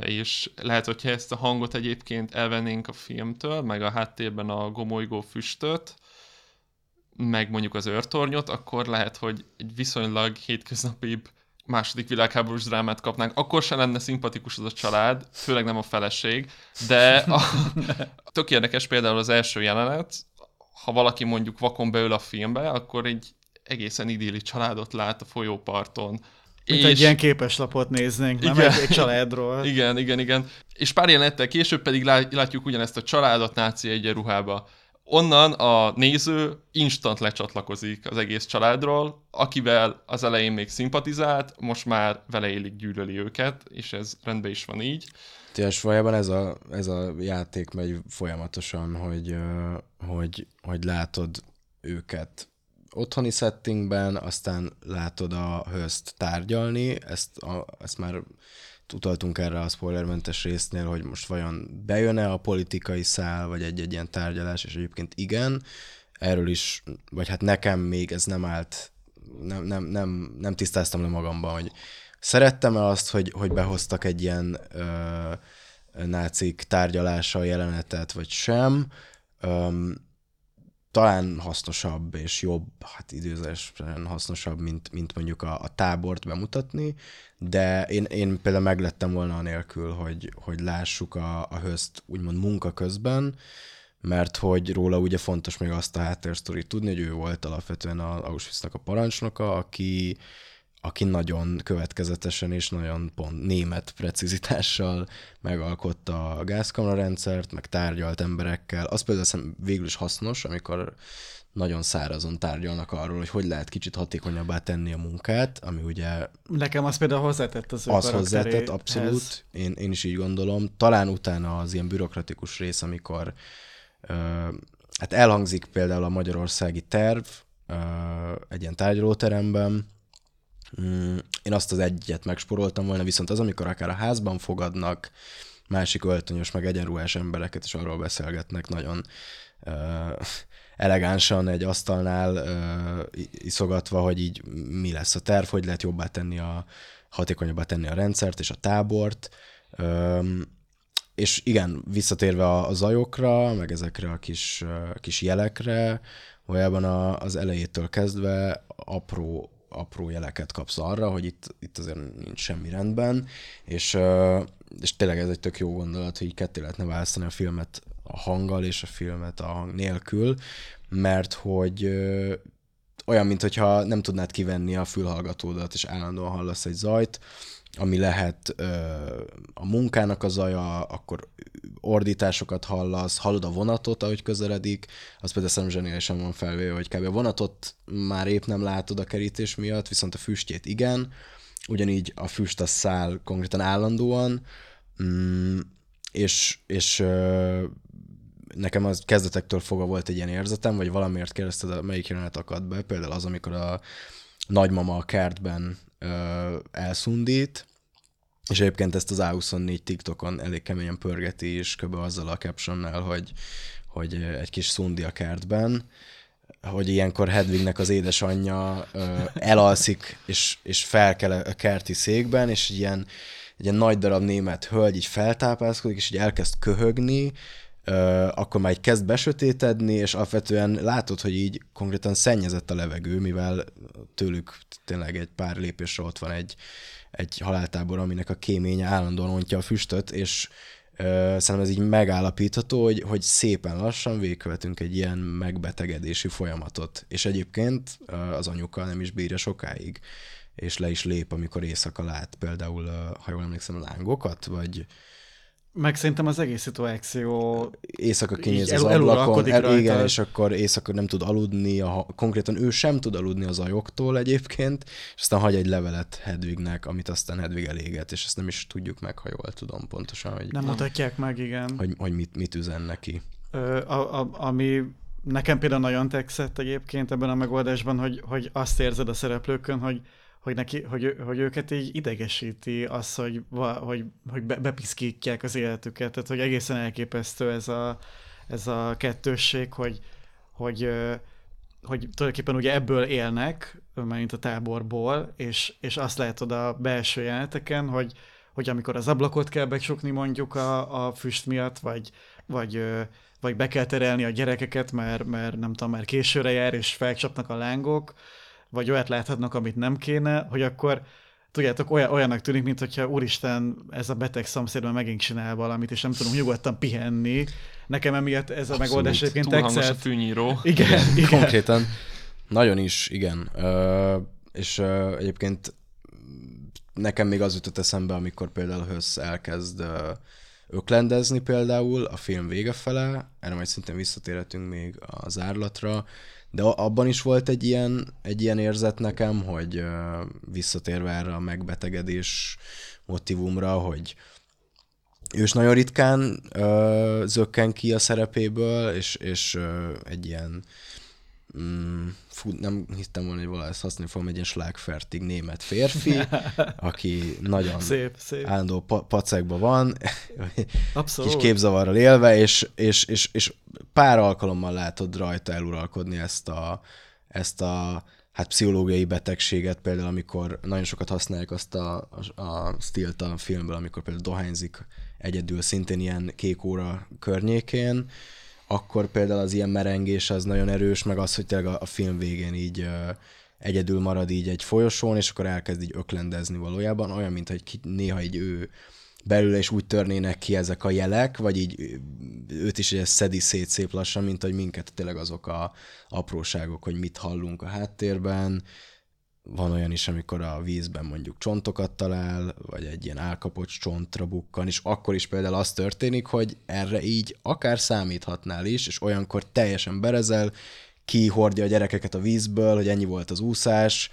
És lehet, hogyha ezt a hangot egyébként elvennénk a filmtől, meg a háttérben a gomolygó füstöt, meg mondjuk az őrtornyot, akkor lehet, hogy egy viszonylag hétköznapibb második világháborús drámát kapnánk, akkor se lenne szimpatikus az a család, főleg nem a feleség, de a, tök érdekes például az első jelenet, ha valaki mondjuk vakon beül a filmbe, akkor egy egészen idilli családot lát a folyóparton. Mint és... egy ilyen képeslapot néznénk, igen. nem egy, egy családról. Igen, igen, igen. És pár jelenettel később pedig látjuk ugyanezt a családot náci egyenruhába onnan a néző instant lecsatlakozik az egész családról, akivel az elején még szimpatizált, most már vele élik gyűlöli őket, és ez rendben is van így. És valójában ez a, ez a játék megy folyamatosan, hogy, hogy, hogy látod őket otthoni settingben, aztán látod a hözt tárgyalni, ezt, a, ezt már utaltunk erre a spoilermentes résznél, hogy most vajon bejön-e a politikai szál, vagy egy-egy ilyen tárgyalás, és egyébként igen, erről is, vagy hát nekem még ez nem állt, nem, nem, nem, nem tisztáztam le magamban, hogy szerettem-e azt, hogy, hogy behoztak egy ilyen ö, nácik tárgyalása jelenetet, vagy sem. Ö, talán hasznosabb és jobb, hát időzésen hasznosabb, mint, mint mondjuk a, a tábort bemutatni, de én, én például meglettem volna anélkül, hogy, hogy lássuk a, a hözt úgymond munka közben, mert hogy róla ugye fontos még azt a háttérsztorit tudni, hogy ő volt alapvetően a Auschwitznak a parancsnoka, aki, aki nagyon következetesen és nagyon pont német precizitással megalkotta a gázkamerarendszert, meg tárgyalt emberekkel. Az például hiszem végül is hasznos, amikor nagyon szárazon tárgyalnak arról, hogy hogy lehet kicsit hatékonyabbá tenni a munkát, ami ugye... Nekem az például hozzátett az ő Az hozzátett, abszolút. Én, én is így gondolom. Talán utána az ilyen bürokratikus rész, amikor ö, hát elhangzik például a magyarországi terv ö, egy ilyen tárgyalóteremben, Mm, én azt az egyet megsporoltam volna, viszont az, amikor akár a házban fogadnak másik öltönyös, meg egyenruhás embereket, és arról beszélgetnek nagyon uh, elegánsan egy asztalnál uh, iszogatva, hogy így mi lesz a terv, hogy lehet jobbá tenni a, hatékonyabbá tenni a rendszert és a tábort. Um, és igen, visszatérve a, a zajokra, meg ezekre a kis, kis jelekre, valójában a, az elejétől kezdve apró apró jeleket kapsz arra, hogy itt, itt azért nincs semmi rendben, és, és tényleg ez egy tök jó gondolat, hogy így ketté lehetne választani a filmet a hanggal és a filmet a hang nélkül, mert hogy olyan, mintha nem tudnád kivenni a fülhallgatódat, és állandóan hallasz egy zajt, ami lehet ö, a munkának a zaja, akkor ordításokat hallasz, hallod a vonatot, ahogy közeledik, az például szerintem zseniálisan van felvéve, hogy kb. a vonatot már épp nem látod a kerítés miatt, viszont a füstjét igen, ugyanígy a füst a száll konkrétan állandóan, mm, és, és ö, nekem az kezdetektől fogva volt egy ilyen érzetem, vagy valamiért kérdezted, melyik jelenet akadt be, például az, amikor a nagymama a kertben ö, elszundít, és egyébként ezt az A24 TikTokon elég keményen pörgeti is, kb. azzal a captionnel, hogy, hogy egy kis szundi a kertben. hogy ilyenkor Hedwignek az édesanyja ö, elalszik, és, és felkel a kerti székben, és ilyen, egy ilyen nagy darab német hölgy így feltápászkodik, és így elkezd köhögni, akkor már így kezd besötétedni, és alapvetően látod, hogy így konkrétan szennyezett a levegő, mivel tőlük tényleg egy pár lépésre ott van egy, egy haláltábor, aminek a kéménye állandóan ontja a füstöt, és szerintem ez így megállapítható, hogy, hogy szépen lassan végkövetünk egy ilyen megbetegedési folyamatot. És egyébként az anyuka nem is bírja sokáig, és le is lép, amikor éjszaka lát például, ha jól emlékszem, lángokat, vagy, meg szerintem az egész szituáció... Éjszaka kinéz az el, ablakon, el, igen, és akkor éjszaka nem tud aludni, a, konkrétan ő sem tud aludni az ajoktól egyébként, és aztán hagy egy levelet Hedwignek, amit aztán Hedwig eléget, és ezt nem is tudjuk meg, ha jól tudom pontosan, hogy... Nem mutatják meg, igen. Hogy, hogy mit, mit üzen neki. Ö, a, a, ami nekem például nagyon tetszett egyébként ebben a megoldásban, hogy, hogy azt érzed a szereplőkön, hogy hogy, neki, hogy, hogy őket így idegesíti az, hogy, hogy, hogy be, bepiszkítják az életüket, tehát hogy egészen elképesztő ez a, ez a kettősség, hogy, hogy, hogy tulajdonképpen ugye ebből élnek, mint a táborból, és, és azt látod a belső jeleneteken, hogy, hogy amikor az ablakot kell becsukni mondjuk a, a füst miatt, vagy, vagy, vagy be kell terelni a gyerekeket, mert, mert nem tudom, már későre jár, és felcsapnak a lángok, vagy olyat láthatnak, amit nem kéne, hogy akkor tudjátok, olyan, olyanak tűnik, mint hogyha úristen, ez a beteg szomszédban megint csinál valamit, és nem tudom nyugodtan pihenni. Nekem emiatt ez a megoldás egyébként tetszett. a fűnyíró. Igen, igen. Konkrétan. Nagyon is, igen. Uh, és uh, egyébként nekem még az jutott eszembe, amikor például Hösz elkezd uh, öklendezni például a film vége fele, erre majd szintén visszatérhetünk még az árlatra, de abban is volt egy ilyen, egy ilyen érzet nekem, hogy visszatérve erre a megbetegedés motivumra, hogy ő is nagyon ritkán uh, zökken ki a szerepéből, és, és uh, egy ilyen mm, fú, nem hittem volna, hogy valahogy ezt használni fogom, egy ilyen slágfertig német férfi, aki nagyon szép, szép. állandó pa- pacekban van, Abszolút. kis képzavarral élve, és, és, és, és pár alkalommal látod rajta eluralkodni ezt a, ezt a hát pszichológiai betegséget, például amikor nagyon sokat használják azt a, a, a stilt a filmből, amikor például dohányzik egyedül szintén ilyen kék óra környékén, akkor például az ilyen merengés az nagyon erős, meg az, hogy tényleg a, a film végén így uh, egyedül marad így egy folyosón, és akkor elkezd így öklendezni valójában, olyan, mint hogy néha így ő belőle is úgy törnének ki ezek a jelek, vagy így őt is szedi szét szép lassan, mint hogy minket tényleg azok a apróságok, hogy mit hallunk a háttérben. Van olyan is, amikor a vízben mondjuk csontokat talál, vagy egy ilyen álkapocs csontra bukkan, és akkor is például az történik, hogy erre így akár számíthatnál is, és olyankor teljesen berezel, kihordja a gyerekeket a vízből, hogy ennyi volt az úszás,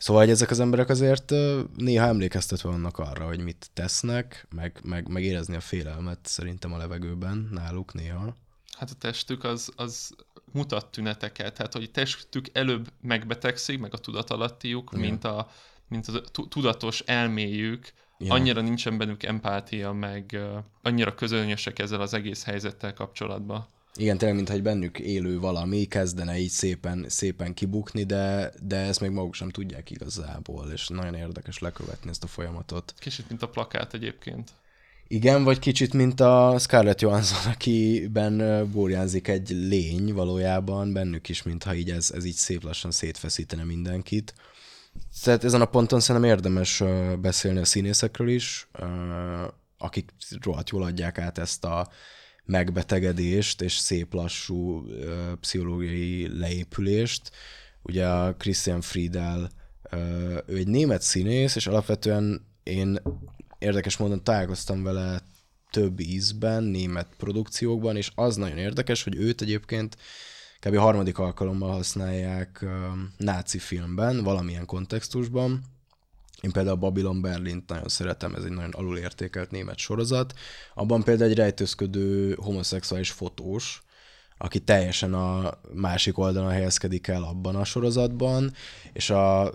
Szóval, hogy ezek az emberek azért néha emlékeztetve vannak arra, hogy mit tesznek, meg, meg, meg érezni a félelmet szerintem a levegőben náluk néha. Hát a testük az, az mutat tüneteket, tehát hogy testük előbb megbetegszik, meg a tudatalattiuk, ja. mint, a, mint a tudatos elméjük, ja. annyira nincsen bennük empátia, meg uh, annyira közönösek ezzel az egész helyzettel kapcsolatban. Igen, tényleg, mintha egy bennük élő valami kezdene így szépen, szépen kibukni, de, de ezt még maguk sem tudják igazából, és nagyon érdekes lekövetni ezt a folyamatot. Kicsit, mint a plakát egyébként. Igen, vagy kicsit, mint a Scarlett Johansson, akiben burjánzik egy lény valójában, bennük is, mintha így ez, ez így szép lassan szétfeszítene mindenkit. Tehát ezen a ponton szerintem érdemes beszélni a színészekről is, akik rohadt jól adják át ezt a megbetegedést és szép lassú pszichológiai leépülést. Ugye a Christian Friedel, ő egy német színész, és alapvetően én érdekes módon találkoztam vele több ízben, német produkciókban, és az nagyon érdekes, hogy őt egyébként kb. harmadik alkalommal használják náci filmben, valamilyen kontextusban, én például a Babylon Berlint nagyon szeretem, ez egy nagyon alulértékelt német sorozat. Abban például egy rejtőzködő homoszexuális fotós, aki teljesen a másik oldalon helyezkedik el abban a sorozatban, és a,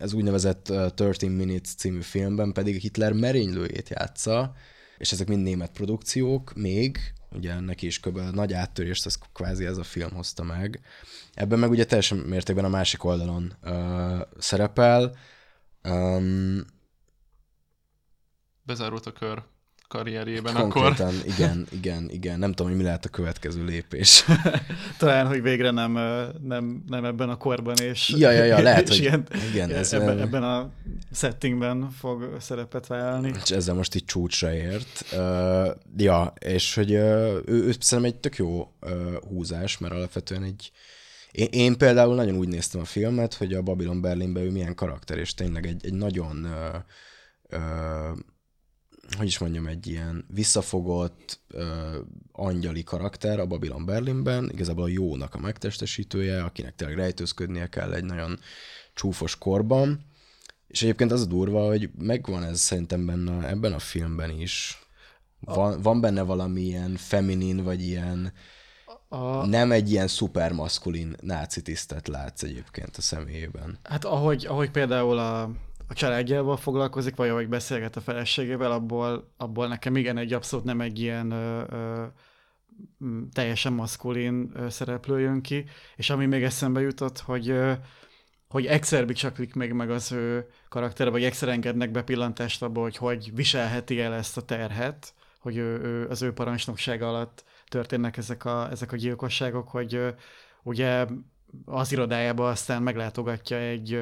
ez úgynevezett 13 Minutes című filmben pedig Hitler merénylőjét játsza, és ezek mind német produkciók még, ugye neki is kb. nagy áttörést, az kvázi ez a film hozta meg. Ebben meg ugye teljesen mértékben a másik oldalon uh, szerepel. Um, Bezárult a kör karrierjében konkrétan, akkor. igen, igen, igen. Nem tudom, hogy mi lehet a következő lépés. Talán, hogy végre nem, nem, nem ebben a korban, és, ja, ja, ja, lehet, és hogy ilyen, igen, ez ebben, ebben a settingben fog szerepet vállalni. És ezzel most így csúcsra ért. Uh, ja, és hogy uh, ő, ő szerintem egy tök jó uh, húzás, mert alapvetően egy én, én például nagyon úgy néztem a filmet, hogy a Babylon Berlinben ő milyen karakter, és tényleg egy, egy nagyon uh, uh, hogy is mondjam, egy ilyen visszafogott uh, angyali karakter a Babylon Berlinben, igazából a jónak a megtestesítője, akinek tényleg rejtőzködnie kell egy nagyon csúfos korban, és egyébként az a durva, hogy megvan ez szerintem benne, ebben a filmben is. Van, van benne valami ilyen feminin, vagy ilyen a... nem egy ilyen szupermaszkulin náci tisztet látsz egyébként a személyében. Hát ahogy, ahogy például a, a családjával foglalkozik, vagy ahogy beszélget a feleségével, abból, abból nekem igen, egy abszolút nem egy ilyen ö, ö, teljesen maszkulin szereplő jön ki, és ami még eszembe jutott, hogy ö, hogy egyszer bicsaklik még meg az ő karaktere, vagy egyszer engednek be pillantást abba, hogy hogy viselheti el ezt a terhet, hogy ő, ő, az ő parancsnoksága alatt történnek ezek a, ezek a gyilkosságok, hogy ö, ugye az irodájába aztán meglátogatja egy,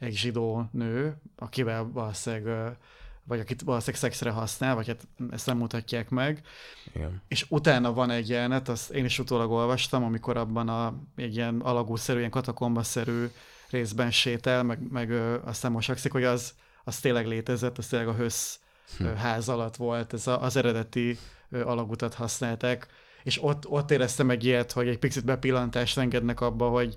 egy zsidó nő, akivel valószínűleg vagy akit valószínűleg szexre használ, vagy hát ezt nem mutatják meg. Igen. És utána van egy jelenet, azt én is utólag olvastam, amikor abban a egy ilyen alagúszerű, ilyen katakombaszerű részben sétál, meg, meg ö, aztán mosakszik, hogy az, az tényleg létezett, az tényleg a hösz hm. ház alatt volt, ez a, az eredeti ö, alagutat használták, és ott, ott éreztem egy ilyet, hogy egy picit bepillantást engednek abba, hogy,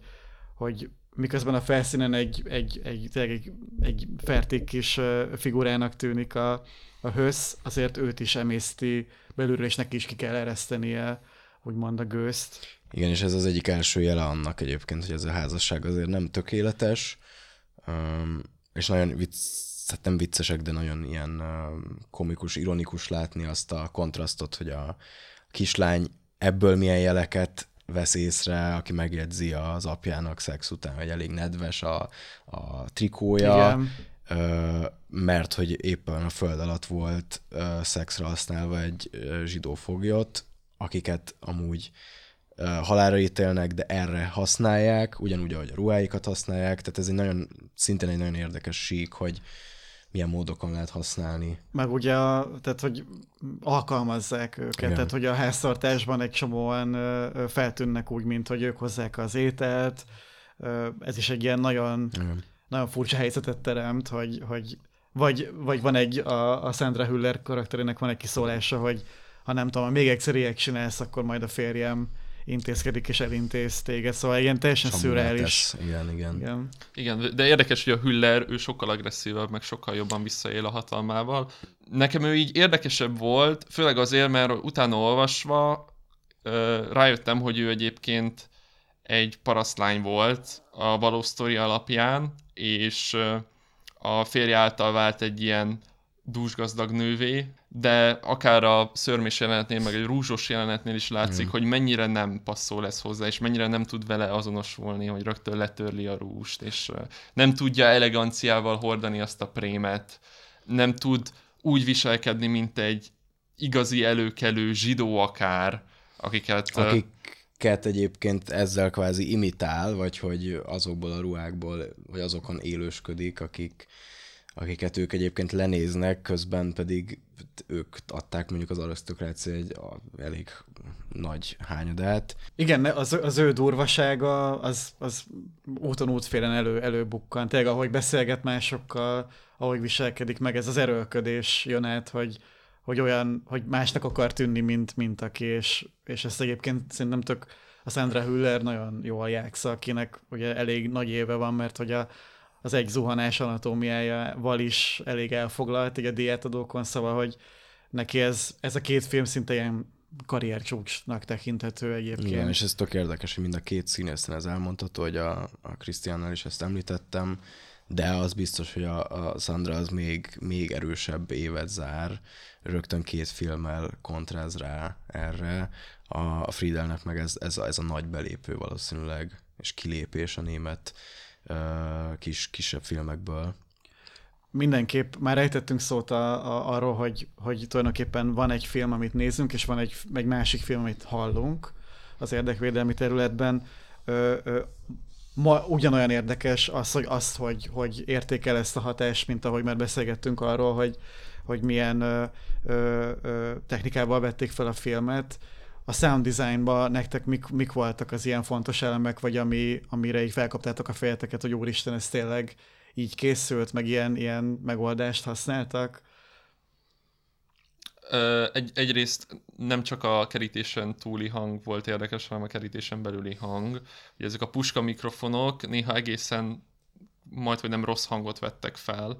hogy miközben a felszínen egy, egy, egy, egy, egy, ferték kis figurának tűnik a, a hösz, azért őt is emészti belülről, és neki is ki kell eresztenie, úgymond a gőzt. Igen, és ez az egyik első jele annak egyébként, hogy ez a házasság azért nem tökéletes, és nagyon vicc, hát nem viccesek, de nagyon ilyen komikus, ironikus látni azt a kontrasztot, hogy a kislány ebből milyen jeleket vesz észre, aki megjegyzi az apjának szex után, hogy elég nedves a, a trikója, Igen. Mert hogy éppen a föld alatt volt szexre használva egy zsidó foglyot, akiket amúgy ö, halálra ítélnek, de erre használják, ugyanúgy, ahogy a ruháikat használják, tehát ez egy nagyon, szintén egy nagyon érdekes sík, hogy milyen módokon lehet használni. Meg ugye, a, tehát hogy alkalmazzák őket, Igen. tehát hogy a háztartásban egy csomóan feltűnnek úgy, mint hogy ők hozzák az ételt. Ez is egy ilyen nagyon, Igen. nagyon furcsa helyzetet teremt, hogy, hogy vagy, vagy van egy, a, a Sandra Hüller karakterének van egy kiszólása, hogy ha nem tudom, még egyszer ilyet csinálsz, akkor majd a férjem intézkedik és elintéz téged, szóval ilyen teljesen szürreális. Igen, igen. igen. Igen, de érdekes, hogy a Hüller, ő sokkal agresszívebb, meg sokkal jobban visszaél a hatalmával. Nekem ő így érdekesebb volt, főleg azért, mert utána olvasva rájöttem, hogy ő egyébként egy parasztlány volt a való sztori alapján, és a férje által vált egy ilyen dúsgazdag nővé, de akár a szörmés jelenetnél, meg egy rúzsos jelenetnél is látszik, mm. hogy mennyire nem passzol lesz hozzá, és mennyire nem tud vele azonosulni, hogy rögtön letörli a rúst, és nem tudja eleganciával hordani azt a prémet, nem tud úgy viselkedni, mint egy igazi előkelő zsidó akár, akiket... Akiket egyébként ezzel kvázi imitál, vagy hogy azokból a ruhákból, vagy azokon élősködik, akik akiket ők egyébként lenéznek, közben pedig ők adták mondjuk az arisztokrácia egy elég nagy hányadát. Igen, az, az ő durvasága az, az úton útfélen elő, előbukkan. Tényleg, ahogy beszélget másokkal, ahogy viselkedik meg, ez az erőlködés jön át, hogy, hogy olyan, hogy másnak akar tűnni, mint, mint aki, és, és ezt egyébként szerintem tök a Sandra Hüller nagyon jól játsza, akinek ugye elég nagy éve van, mert hogy a, az egy zuhanás anatómiájával is elég elfoglalt így a diátadókon, szóval, hogy neki ez, ez a két film szinte ilyen karriercsúcsnak tekinthető egyébként. Igen, és ez tök érdekes, hogy mind a két színészen ez elmondható, hogy a, a Krisztiánnal is ezt említettem, de az biztos, hogy a, a Sandra az még, még erősebb évet zár, rögtön két filmmel kontráz rá erre, a, a Friedelnek meg ez, ez, a, ez a nagy belépő valószínűleg, és kilépés a német kis, kisebb filmekből mindenképp már ejtettünk szót a, a, arról, hogy, hogy tulajdonképpen van egy film, amit nézünk, és van egy, egy másik film, amit hallunk az érdekvédelmi területben. Ö, ö, ma ugyanolyan érdekes az, hogy, az, hogy, hogy értékel ezt a hatást, mint ahogy már beszélgettünk arról, hogy, hogy milyen ö, ö, technikával vették fel a filmet. A sound designban nektek mik, mik voltak az ilyen fontos elemek, vagy ami, amire így felkaptátok a fejeteket, hogy úristen, ez tényleg így készült, meg ilyen, ilyen megoldást használtak? Egy, egyrészt nem csak a kerítésen túli hang volt érdekes, hanem a kerítésen belüli hang. Ugye ezek a puska mikrofonok néha egészen majd, hogy nem rossz hangot vettek fel.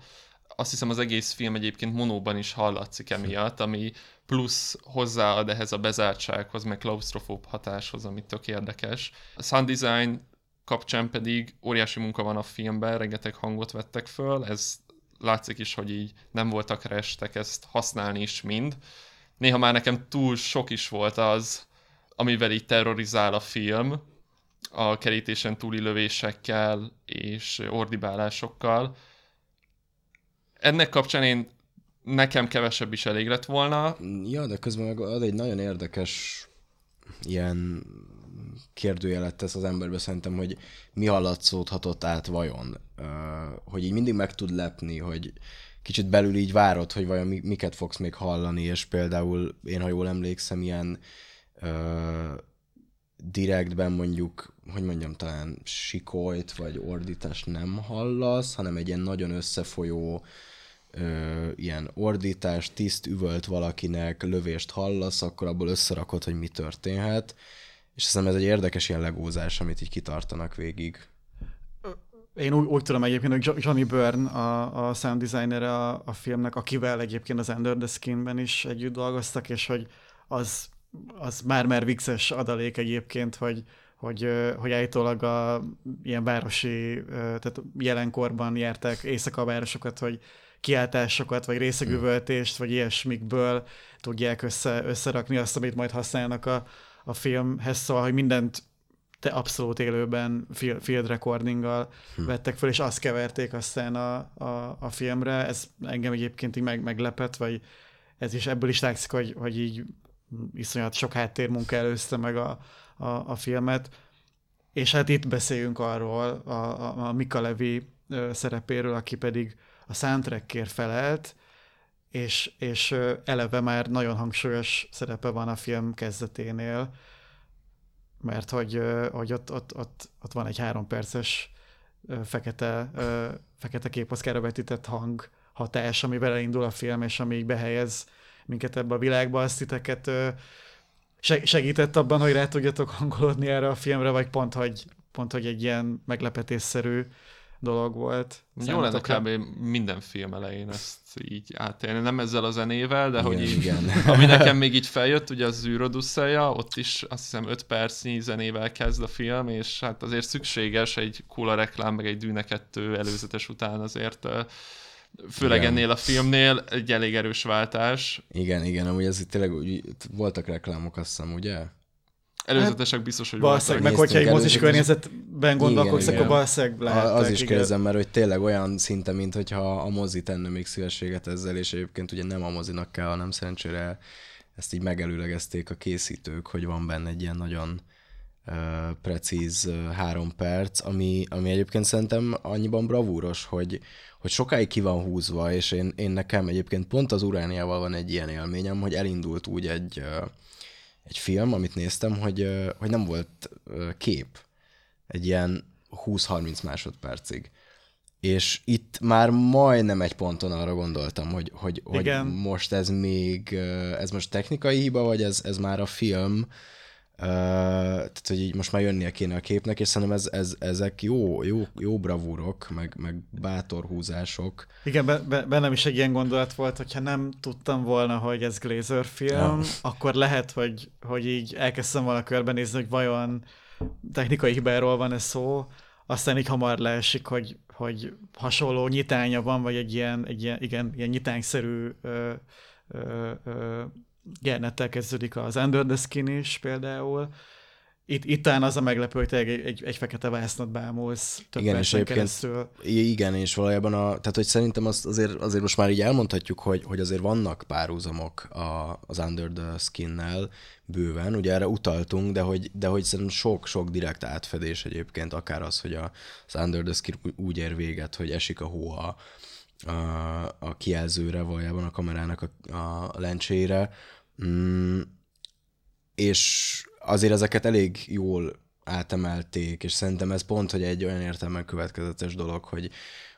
Azt hiszem az egész film egyébként monóban is hallatszik emiatt, ami plusz hozzáad ehhez a bezártsághoz, meg klaustrofób hatáshoz, ami tök érdekes. A sound design kapcsán pedig óriási munka van a filmben, rengeteg hangot vettek föl, ez látszik is, hogy így nem voltak restek ezt használni is mind. Néha már nekem túl sok is volt az, amivel így terrorizál a film, a kerítésen túli lövésekkel és ordibálásokkal. Ennek kapcsán én nekem kevesebb is elég lett volna. Ja, de közben meg ad egy nagyon érdekes ilyen kérdőjelet tesz az emberbe szerintem, hogy mi hallatszódhatott át vajon. Hogy így mindig meg tud lepni, hogy kicsit belül így várod, hogy vajon miket fogsz még hallani, és például én, ha jól emlékszem, ilyen direktben mondjuk, hogy mondjam, talán sikolyt vagy ordítást nem hallasz, hanem egy ilyen nagyon összefolyó ö, ilyen ordítás, tiszt üvölt valakinek, lövést hallasz, akkor abból összerakod, hogy mi történhet. És hiszem ez egy érdekes ilyen legózás, amit így kitartanak végig. Én úgy, úgy tudom egyébként, hogy Johnny Byrne, a, a sound designer a, a filmnek, akivel egyébként az Under the Skin-ben is együtt dolgoztak, és hogy az, az már-már vicces adalék egyébként, hogy, hogy, hogy állítólag a ilyen városi, tehát jelenkorban járták éjszaka városokat, hogy kiáltásokat, vagy részegüvöltést, vagy ilyesmikből tudják össze, összerakni azt, amit majd használnak a, a filmhez, szóval, hogy mindent te abszolút élőben field recordinggal hm. vettek fel, és azt keverték aztán a, a, a filmre. Ez engem egyébként így meg, meglepett, vagy ez is ebből is látszik, hogy, hogy így iszonyat sok háttérmunka előzte meg a, a, a filmet. És hát itt beszéljünk arról a, a, a Mika Levi szerepéről, aki pedig a soundtrackért felelt, és, és eleve már nagyon hangsúlyos szerepe van a film kezdeténél, mert hogy, hogy ott, ott, ott, ott van egy három perces fekete, fekete képoszkára vetített hang hatás, amivel elindul a film, és ami így behelyez minket ebbe a világba, azt titeket segített abban, hogy rá tudjatok hangolódni erre a filmre, vagy pont, hogy, pont, hogy egy ilyen meglepetésszerű dolog volt. Jó lenne kb. minden film elején ezt így átélni. Nem ezzel a zenével, de igen, hogy így, igen. ami nekem még így feljött, ugye az űrodusszája, ott is azt hiszem 5 percnyi zenével kezd a film, és hát azért szükséges egy kula reklám, meg egy Dűne 2 előzetes után azért főleg igen. ennél a filmnél egy elég erős váltás. Igen, igen, amúgy ez itt tényleg úgy, voltak reklámok, azt hiszem, ugye? Előzetesek biztos, hogy valószínűleg, meg hogyha egy mozis környezetben gondolkodsz, akkor valószínűleg lehet. Az is kérdezem, mert hogy tényleg olyan szinte, mint hogyha a mozi tenne még szívességet ezzel, és egyébként ugye nem a mozinak kell, hanem szerencsére ezt így megelőlegezték a készítők, hogy van benne egy ilyen nagyon uh, precíz uh, három perc, ami, ami egyébként szerintem annyiban bravúros, hogy, hogy sokáig ki van húzva, és én, én nekem egyébként pont az Urániával van egy ilyen élményem, hogy elindult úgy egy uh, egy film, amit néztem, hogy, hogy nem volt kép egy ilyen 20-30 másodpercig. És itt már majdnem egy ponton arra gondoltam, hogy, hogy, hogy most ez még, ez most technikai hiba, vagy ez, ez már a film, Uh, tehát, hogy így most már jönnie kéne a képnek, és szerintem ez, ez, ezek jó, jó, jó bravúrok, meg, meg bátor húzások. Igen, be, be, bennem is egy ilyen gondolat volt, hogyha nem tudtam volna, hogy ez Glazer film, ja. akkor lehet, hogy, hogy így elkezdtem volna körbenézni, hogy vajon technikai hibáról van ez szó, aztán így hamar leesik, hogy, hogy hasonló nyitánya van, vagy egy ilyen, egy ilyen, igen, ilyen nyitányszerű ö, ö, ö, Gernettel kezdődik az Under the Skin is például. Itt, itt talán az a meglepő, hogy te egy, egy, egy fekete vásznat bámulsz több igen, és keresztül. Igen, és valójában a, tehát hogy szerintem azt azért, azért most már így elmondhatjuk, hogy, hogy azért vannak párhuzamok a, az Under the Skin-nel bőven, ugye erre utaltunk, de hogy, de hogy szerintem sok-sok direkt átfedés egyébként, akár az, hogy a, az Under the Skin úgy ér véget, hogy esik a hó a, a, a kijelzőre, valójában a kamerának a, a lencsére, mm, és azért ezeket elég jól átemelték, és szerintem ez pont, hogy egy olyan értelmen következetes dolog, hogy,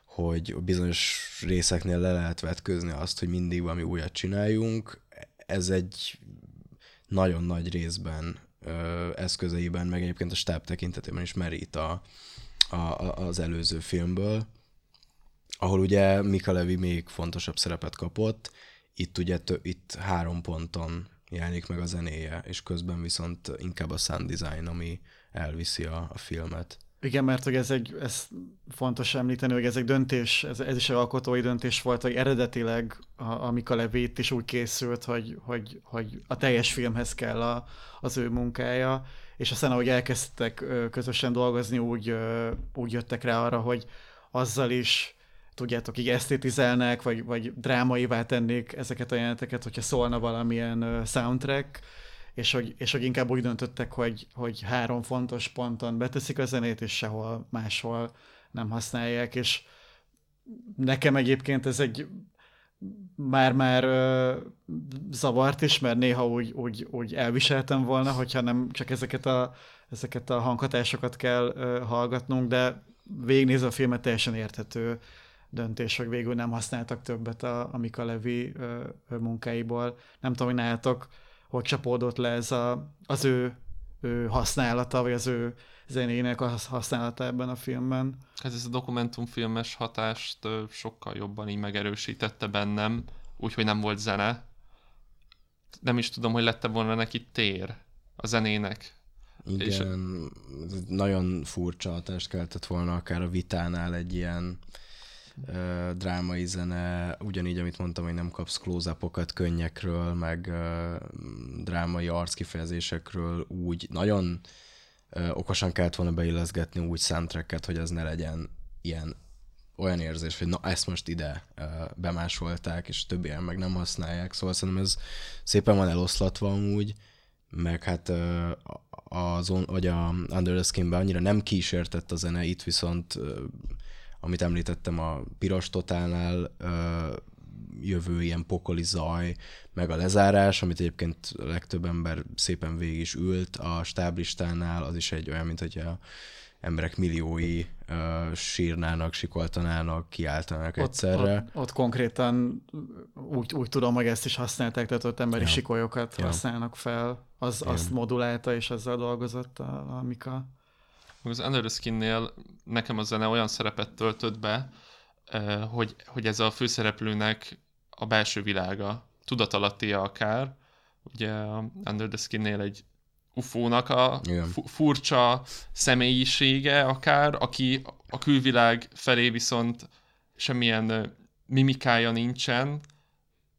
hogy bizonyos részeknél le lehet vetközni azt, hogy mindig valami újat csináljunk. Ez egy nagyon nagy részben ö, eszközeiben, meg egyébként a stáb tekintetében is merít a, a, az előző filmből, ahol ugye Mika Levi még fontosabb szerepet kapott, itt ugye tö, itt három ponton jelenik meg a zenéje, és közben viszont inkább a sound design, ami elviszi a, a filmet. Igen, mert hogy ez egy, ez fontos említeni, hogy ez egy döntés, ez, ez is egy alkotói döntés volt, hogy eredetileg a, a Mika Levét is úgy készült, hogy, hogy, hogy a teljes filmhez kell a, az ő munkája, és aztán ahogy elkezdtek közösen dolgozni, úgy, úgy jöttek rá arra, hogy azzal is tudjátok, így esztétizelnek, vagy, vagy drámaivá tennék ezeket a jeleneteket, hogyha szólna valamilyen soundtrack, és hogy, és hogy inkább úgy döntöttek, hogy, hogy három fontos ponton beteszik a zenét, és sehol máshol nem használják, és nekem egyébként ez egy már-már uh, zavart is, mert néha úgy, úgy, úgy elviseltem volna, hogyha nem csak ezeket a, ezeket a hanghatásokat kell uh, hallgatnunk, de végignézve a filmet teljesen érthető döntés, hogy végül nem használtak többet a, a Mika Levi munkáiból. Nem tudom, hogy nálatok, hogy csapódott le ez a, az ő, ő használata, vagy az ő zenének a használata ebben a filmben. Hát ez a dokumentumfilmes hatást sokkal jobban így megerősítette bennem, úgyhogy nem volt zene. Nem is tudom, hogy lette volna neki tér a zenének. Igen, és... nagyon furcsa hatást keltett volna akár a vitánál egy ilyen drámai zene, ugyanígy, amit mondtam, hogy nem kapsz close könnyekről, meg drámai arckifejezésekről, úgy nagyon okosan kellett volna beilleszgetni úgy soundtracket, hogy az ne legyen ilyen olyan érzés, hogy na ezt most ide bemásolták, és többiek meg nem használják, szóval szerintem ez szépen van eloszlatva amúgy, meg hát az, vagy a Under the Skin-ben annyira nem kísértett a zene, itt viszont amit említettem a piros totálnál, jövő ilyen pokoli zaj, meg a lezárás, amit egyébként a legtöbb ember szépen végig is ült a stáblistánál, az is egy olyan, mint hogy a emberek milliói uh, sírnának, sikoltanának, kiáltanának ott, egyszerre. Ott, ott konkrétan úgy, úgy tudom, hogy ezt is használták, tehát ott emberi ja. sikolyokat ja. használnak fel. Az, azt modulálta, és ezzel dolgozott a, a Mika az Under the Skin-nél nekem a zene olyan szerepet töltött be, eh, hogy, hogy ez a főszereplőnek a belső világa, tudatalattia akár. Ugye Under the Skin-nél egy ufónak a fu- furcsa személyisége akár, aki a külvilág felé viszont semmilyen eh, mimikája nincsen,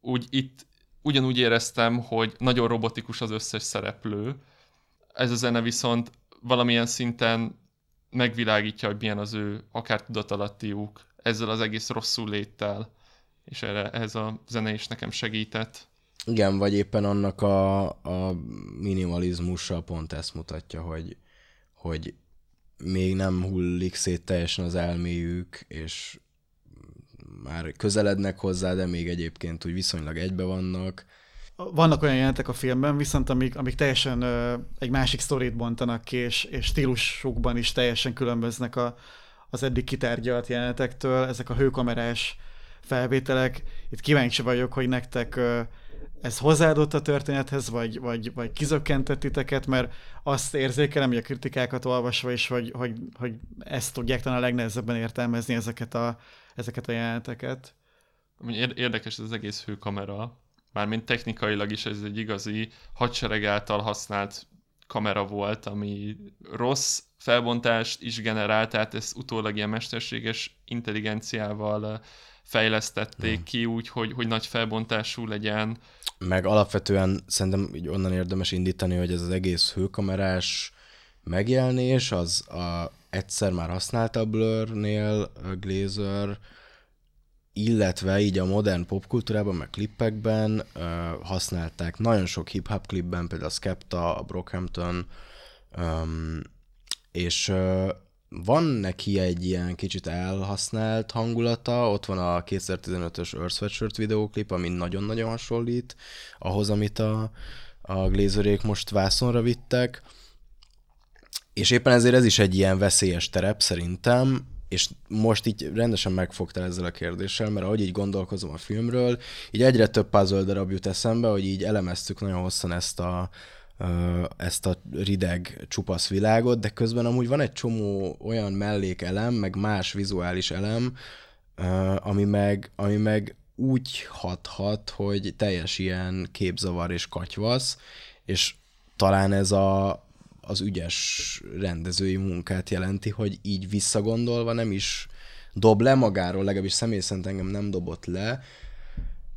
úgy itt ugyanúgy éreztem, hogy nagyon robotikus az összes szereplő. Ez a zene viszont valamilyen szinten megvilágítja, hogy milyen az ő akár tudatalattiuk ezzel az egész rosszul léttel, és erre, ez a zene is nekem segített. Igen, vagy éppen annak a, a minimalizmusa pont ezt mutatja, hogy, hogy még nem hullik szét teljesen az elméjük, és már közelednek hozzá, de még egyébként úgy viszonylag egybe vannak, vannak olyan jelentek a filmben, viszont amik, amik teljesen ö, egy másik sztorit bontanak ki, és, és stílusukban is teljesen különböznek a, az eddig kitárgyalt jelenetektől, ezek a hőkamerás felvételek. Itt kíváncsi vagyok, hogy nektek ö, ez hozzáadott a történethez, vagy, vagy, vagy kizökkentett titeket, mert azt érzékelem, hogy a kritikákat olvasva is, hogy, hogy, hogy ezt tudják talán a legnehezebben értelmezni ezeket a, ezeket a jeleneteket. Érdekes ez az egész hőkamera, mármint technikailag is ez egy igazi hadsereg által használt kamera volt, ami rossz felbontást is generált, tehát ezt utólag ilyen mesterséges intelligenciával fejlesztették hmm. ki úgy, hogy, hogy nagy felbontású legyen. Meg alapvetően szerintem így onnan érdemes indítani, hogy ez az egész hőkamerás megjelenés, az a egyszer már használta a Blur-nél a Glazer, illetve így a modern popkultúrában, meg klippekben uh, használták nagyon sok hip-hop klipben, például a Skepta, a Brockhampton, um, és uh, van neki egy ilyen kicsit elhasznált hangulata, ott van a 2015-ös Earth Sweatshirt videóklip, ami nagyon-nagyon hasonlít ahhoz, amit a, a Glazerék most vászonra vittek, és éppen ezért ez is egy ilyen veszélyes terep szerintem, és most így rendesen megfogtál ezzel a kérdéssel, mert ahogy így gondolkozom a filmről, így egyre több puzzle darab jut eszembe, hogy így elemeztük nagyon hosszan ezt a, ezt a rideg, csupasz világot, de közben amúgy van egy csomó olyan mellékelem, meg más vizuális elem, ami meg, ami meg úgy hathat, hogy teljes ilyen képzavar és katyvasz, és talán ez a, az ügyes rendezői munkát jelenti, hogy így visszagondolva nem is dob le magáról, legalábbis személy szerint engem nem dobott le,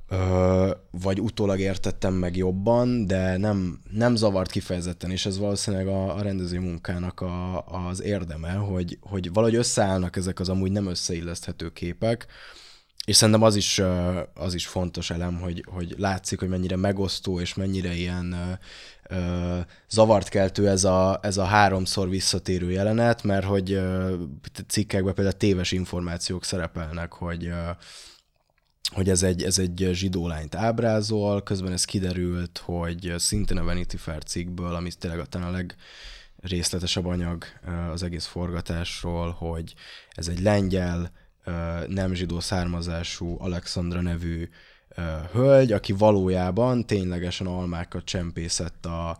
ö, vagy utólag értettem meg jobban, de nem, nem zavart kifejezetten, és ez valószínűleg a, a rendezői munkának a, az érdeme, hogy, hogy valahogy összeállnak ezek az amúgy nem összeilleszthető képek, és szerintem az is, az is fontos elem, hogy, hogy látszik, hogy mennyire megosztó, és mennyire ilyen zavart keltő ez a, ez a háromszor visszatérő jelenet, mert hogy cikkekben például téves információk szerepelnek, hogy hogy ez egy, ez egy zsidó lányt ábrázol, közben ez kiderült, hogy szintén a Vanity Fair cikkből, ami tényleg a a legrészletesebb anyag az egész forgatásról, hogy ez egy lengyel, nem zsidó származású Alexandra nevű hölgy, aki valójában ténylegesen almákat csempészett a,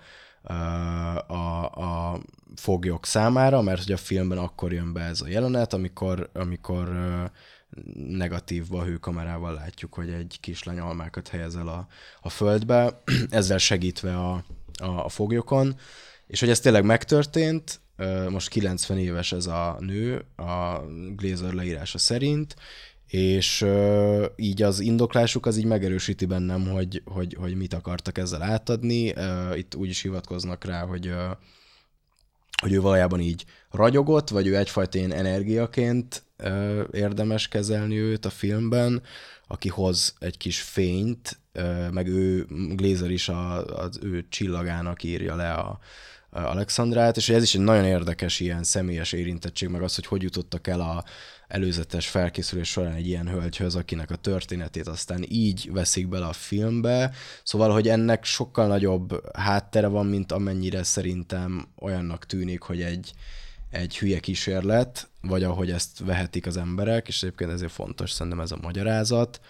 a, a, foglyok számára, mert hogy a filmben akkor jön be ez a jelenet, amikor, amikor negatívba a hőkamerával látjuk, hogy egy kislány almákat helyez el a, a földbe, ezzel segítve a, a, a foglyokon, és hogy ez tényleg megtörtént, most 90 éves ez a nő, a Glazer leírása szerint, és így az indoklásuk az így megerősíti bennem, hogy, hogy, hogy mit akartak ezzel átadni. Itt úgy is hivatkoznak rá, hogy, hogy ő valójában így ragyogott, vagy ő egyfajta ilyen energiaként érdemes kezelni őt a filmben, aki hoz egy kis fényt, meg ő, Glazer is a, az ő csillagának írja le a, Alexandrát, és ez is egy nagyon érdekes ilyen személyes érintettség, meg az, hogy hogy jutottak el a előzetes felkészülés során egy ilyen hölgyhöz, akinek a történetét aztán így veszik bele a filmbe. Szóval, hogy ennek sokkal nagyobb háttere van, mint amennyire szerintem olyannak tűnik, hogy egy, egy hülye kísérlet, vagy ahogy ezt vehetik az emberek, és egyébként ezért fontos szerintem ez a magyarázat.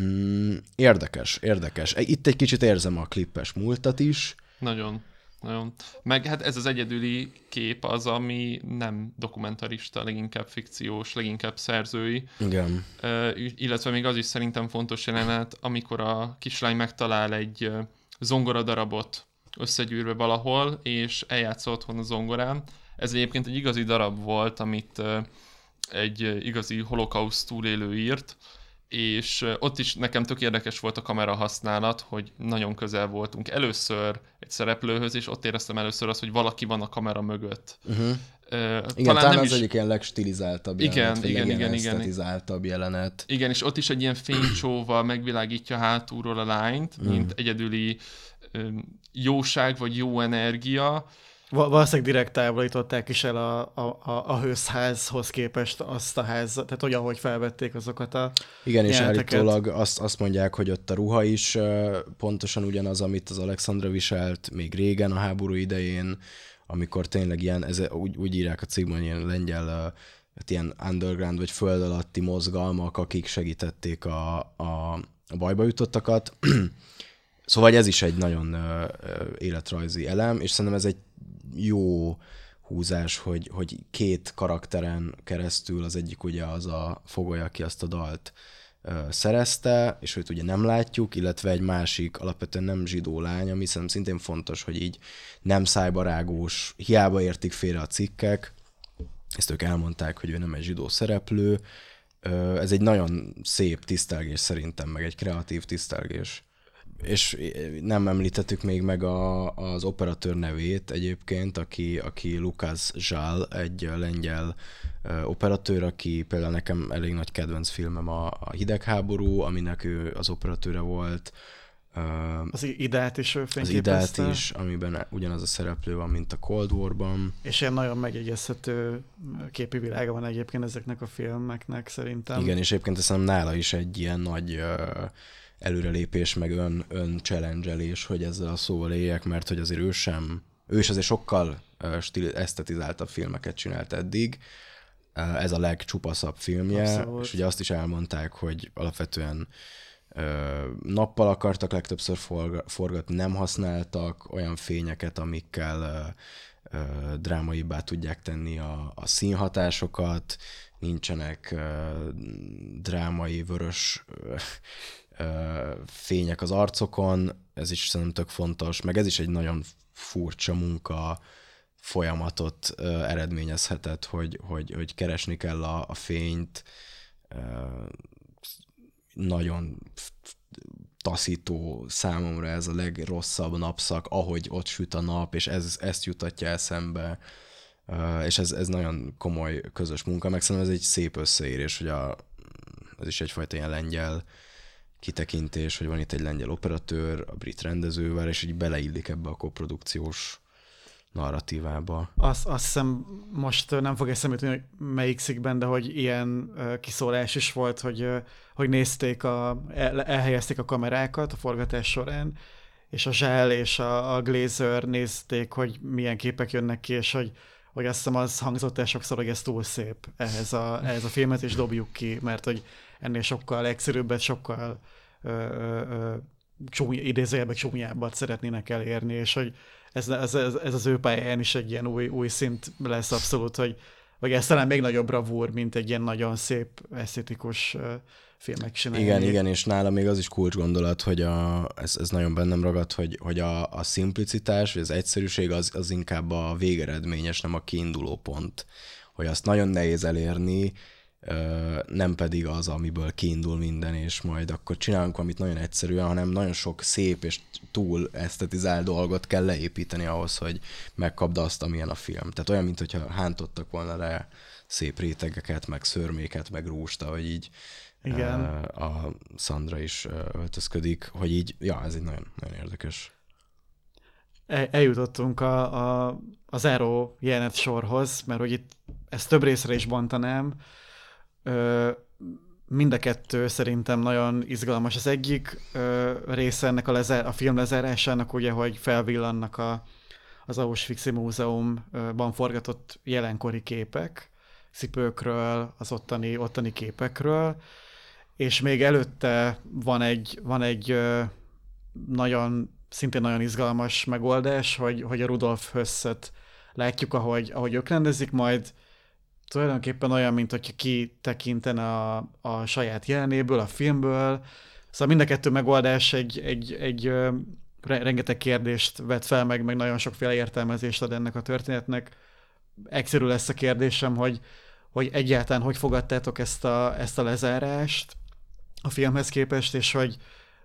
Mm, érdekes, érdekes. Itt egy kicsit érzem a klippes múltat is. Nagyon. Nagyon. Meg hát ez az egyedüli kép az, ami nem dokumentarista, leginkább fikciós, leginkább szerzői. Igen. Uh, illetve még az is szerintem fontos jelenet, amikor a kislány megtalál egy zongoradarabot összegyűrve valahol, és eljátsz otthon a zongorán. Ez egyébként egy igazi darab volt, amit egy igazi holokauszt túlélő írt, és ott is nekem tök érdekes volt a kamera használat, hogy nagyon közel voltunk először egy szereplőhöz, és ott éreztem először azt, hogy valaki van a kamera mögött. Uh-huh. Uh, igen, talán, talán nem az is... egyik ilyen legstilizáltabb igen, jelenet, igen, igen, igen, jelenet. Igen, és ott is egy ilyen fénycsóval megvilágítja hátulról a lányt, mint mm. egyedüli jóság vagy jó energia, Valószínűleg direkt távolították is el a, a, a hőzházhoz képest azt a ház, tehát hogy ahogy felvették azokat a Igen, és állítólag azt, azt mondják, hogy ott a ruha is pontosan ugyanaz, amit az Alexandra viselt még régen a háború idején, amikor tényleg ilyen, ez, úgy, úgy írják a cikkben, ilyen lengyel hát ilyen underground vagy föld alatti mozgalmak, akik segítették a, a, a bajba jutottakat. szóval ez is egy nagyon életrajzi elem, és szerintem ez egy jó húzás, hogy, hogy két karakteren keresztül az egyik ugye az a fogoly, aki azt a dalt szerezte, és őt ugye nem látjuk, illetve egy másik, alapvetően nem zsidó lány, ami szerintem szintén fontos, hogy így nem szájbarágós, hiába értik félre a cikkek, ezt ők elmondták, hogy ő nem egy zsidó szereplő, ez egy nagyon szép tisztelgés szerintem, meg egy kreatív tisztelgés. És nem említettük még meg a, az operatőr nevét egyébként, aki, aki Lukács Zsál, egy lengyel operatőr, aki például nekem elég nagy kedvenc filmem a, a hidegháború, aminek ő az operatőre volt. Az idát is ő Az idát is, amiben ugyanaz a szereplő van, mint a Cold War-ban. És ilyen nagyon megjegyezhető képi világa van egyébként ezeknek a filmeknek szerintem. Igen, és egyébként azt nála is egy ilyen nagy előrelépés, meg ön, ön challenge hogy ezzel a szóval éljek, mert hogy azért ő sem, ő is azért sokkal stil, esztetizáltabb filmeket csinált eddig, ez a legcsupaszabb filmje, Abszolút. és ugye azt is elmondták, hogy alapvetően nappal akartak legtöbbször forgatni, nem használtak olyan fényeket, amikkel drámaibbá tudják tenni a, a színhatásokat, nincsenek drámai vörös fények az arcokon, ez is szerintem tök fontos, meg ez is egy nagyon furcsa munka, folyamatot eredményezhetett, hogy, hogy, hogy keresni kell a, a fényt, nagyon taszító számomra ez a legrosszabb napszak, ahogy ott süt a nap, és ez, ezt jutatja eszembe, és ez, ez nagyon komoly közös munka, meg szerintem ez egy szép összeérés, hogy a, ez is egyfajta ilyen lengyel kitekintés, hogy van itt egy lengyel operatőr, a brit rendezővel, és így beleillik ebbe a koprodukciós narratívába. Azt, azt hiszem most nem fog eszembe jutni, hogy melyik szikben, de hogy ilyen uh, kiszólás is volt, hogy, hogy nézték, a, el, elhelyezték a kamerákat a forgatás során, és a Zsel és a, a Glazer nézték, hogy milyen képek jönnek ki, és hogy, hogy azt hiszem az hangzott el sokszor, hogy ez túl szép ehhez a, ehhez a filmet, és dobjuk ki, mert hogy ennél sokkal egyszerűbbet, sokkal ö, ö, idézőjelben csúnyábbat szeretnének elérni, és hogy ez, ez, ez, ez az ő pályáján is egy ilyen új, új szint lesz abszolút, hogy vagy ez talán még nagyobb bravúr, mint egy ilyen nagyon szép, esztétikus filmek csinálni. Igen, igen, és nála még az is kulcs gondolat, hogy a, ez, ez nagyon bennem ragad, hogy, hogy a, a szimplicitás, vagy az egyszerűség az, az inkább a végeredményes, nem a kiinduló pont. Hogy azt nagyon nehéz elérni, nem pedig az, amiből kiindul minden, és majd akkor csinálunk valamit nagyon egyszerűen, hanem nagyon sok szép és túl esztetizált dolgot kell leépíteni ahhoz, hogy megkapd azt, amilyen a film. Tehát olyan, mintha hántottak volna le szép rétegeket, meg szörméket, meg rúst, hogy így Igen. a Sandra is öltözködik, hogy így, ja, ez egy nagyon, nagyon érdekes. Eljutottunk a, a, a zero jelenet sorhoz, mert hogy itt ezt több részre is bontanám, Ö, mind a kettő szerintem nagyon izgalmas. Az egyik ö, része ennek a, lezár, a film lezárásának ugye, hogy felvillannak a, az Auschwitz Múzeumban forgatott jelenkori képek, szipőkről, az ottani, ottani képekről, és még előtte van egy, van egy ö, nagyon, szintén nagyon izgalmas megoldás, hogy, hogy a Rudolf Hösszet látjuk, ahogy, ahogy ők rendezik, majd tulajdonképpen olyan, mint hogyha ki tekintene a, a saját jelenéből, a filmből. Szóval mind a kettő megoldás egy, egy, egy ö, rengeteg kérdést vet fel, meg, meg nagyon sokféle értelmezést ad ennek a történetnek. Egyszerű lesz a kérdésem, hogy, hogy egyáltalán hogy fogadtátok ezt a, ezt a lezárást a filmhez képest, és hogy,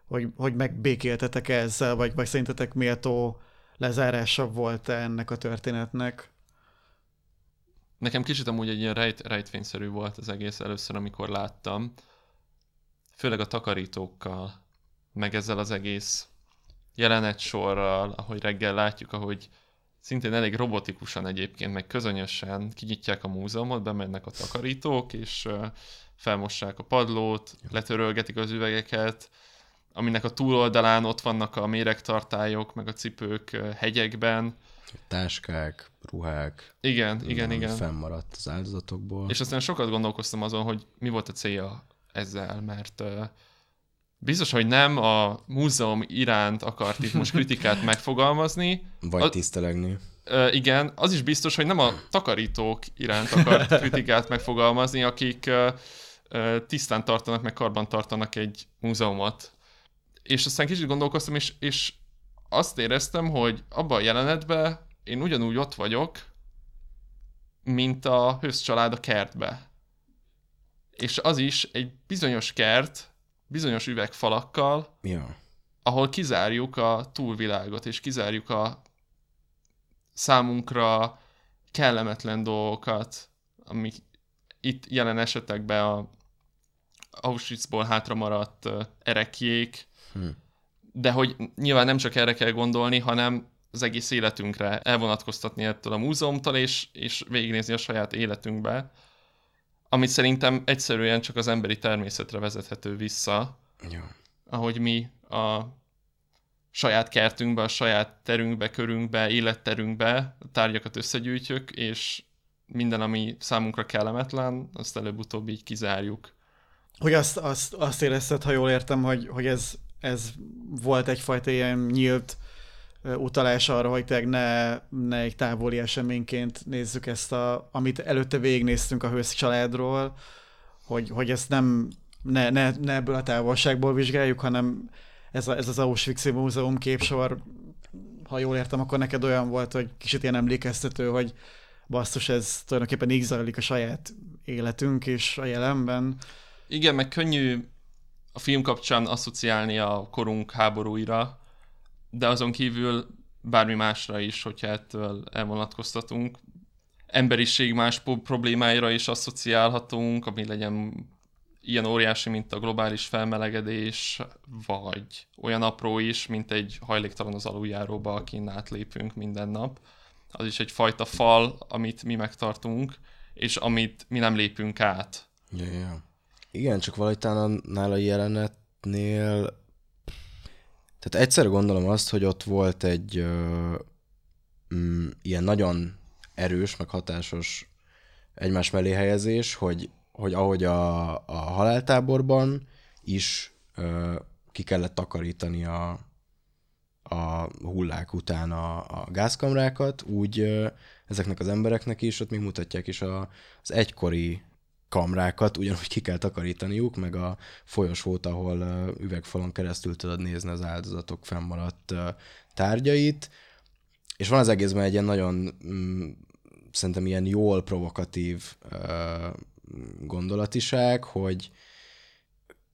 hogy, hogy megbékéltetek ezzel, vagy, vagy szerintetek méltó lezárása volt -e ennek a történetnek? Nekem kicsit amúgy egy ilyen rejt, rejtvényszerű volt az egész először, amikor láttam. Főleg a takarítókkal, meg ezzel az egész jelenet sorral, ahogy reggel látjuk, ahogy szintén elég robotikusan egyébként, meg közönösen kinyitják a múzeumot, bemennek a takarítók, és felmossák a padlót, letörölgetik az üvegeket, aminek a túloldalán ott vannak a méregtartályok, meg a cipők hegyekben, Táskák, ruhák. Igen, igen, igen. Fennmaradt az áldozatokból. És aztán sokat gondolkoztam azon, hogy mi volt a célja ezzel, mert uh, biztos, hogy nem a múzeum iránt akart itt most kritikát megfogalmazni. Vagy a, tisztelegni. Uh, igen, az is biztos, hogy nem a takarítók iránt akart kritikát megfogalmazni, akik uh, tisztán tartanak, meg karban tartanak egy múzeumot. És aztán kicsit gondolkoztam, és, és azt éreztem, hogy abban a jelenetben én ugyanúgy ott vagyok, mint a hőszcsalád a kertbe. És az is egy bizonyos kert, bizonyos üvegfalakkal, Ja. ahol kizárjuk a túlvilágot, és kizárjuk a számunkra kellemetlen dolgokat, amik itt jelen esetekben a Auschwitzból hátra maradt erekjék, Hm. De hogy nyilván nem csak erre kell gondolni, hanem az egész életünkre elvonatkoztatni ettől a múzeumtól, és, és végignézni a saját életünkbe, amit szerintem egyszerűen csak az emberi természetre vezethető vissza, Ja. ahogy mi a saját kertünkbe, a saját terünkbe, körünkbe, életterünkbe tárgyakat összegyűjtjük, és minden, ami számunkra kellemetlen, azt előbb-utóbb így kizárjuk. Hogy azt, azt, azt érezted, ha jól értem, hogy, hogy ez, ez volt egyfajta ilyen nyílt utalás arra, hogy tényleg ne, ne egy távoli eseményként nézzük ezt, a, amit előtte végignéztünk a hősz családról, hogy, hogy ezt nem ne, ne, ne ebből a távolságból vizsgáljuk, hanem ez, a, ez az Auschwitz Múzeum képsor, ha jól értem, akkor neked olyan volt, hogy kicsit ilyen emlékeztető, hogy basszus, ez tulajdonképpen így zajlik a saját életünk és a jelenben. Igen, meg könnyű a film kapcsán asszociálni a korunk háborúira, de azon kívül bármi másra is, hogyha ettől elvonatkoztatunk. Emberiség más problémáira is asszociálhatunk, ami legyen ilyen óriási, mint a globális felmelegedés, vagy olyan apró is, mint egy hajléktalan az aluljáróba, akin átlépünk minden nap. Az is egyfajta fal, amit mi megtartunk, és amit mi nem lépünk át. Ja, ja. Igen, csak valahogy talán annál a jelenetnél... Tehát egyszer gondolom azt, hogy ott volt egy ö, mm, ilyen nagyon erős, meg hatásos egymás mellé helyezés, hogy, hogy ahogy a, a haláltáborban is ö, ki kellett takarítani a, a hullák után a, a gázkamrákat, úgy ö, ezeknek az embereknek is, ott még mutatják is a, az egykori kamrákat, ugyanúgy ki kell takarítaniuk, meg a folyosót, ahol üvegfalon keresztül tudod nézni az áldozatok fennmaradt tárgyait, és van az egészben egy ilyen nagyon, mm, szerintem ilyen jól provokatív ö, gondolatiság, hogy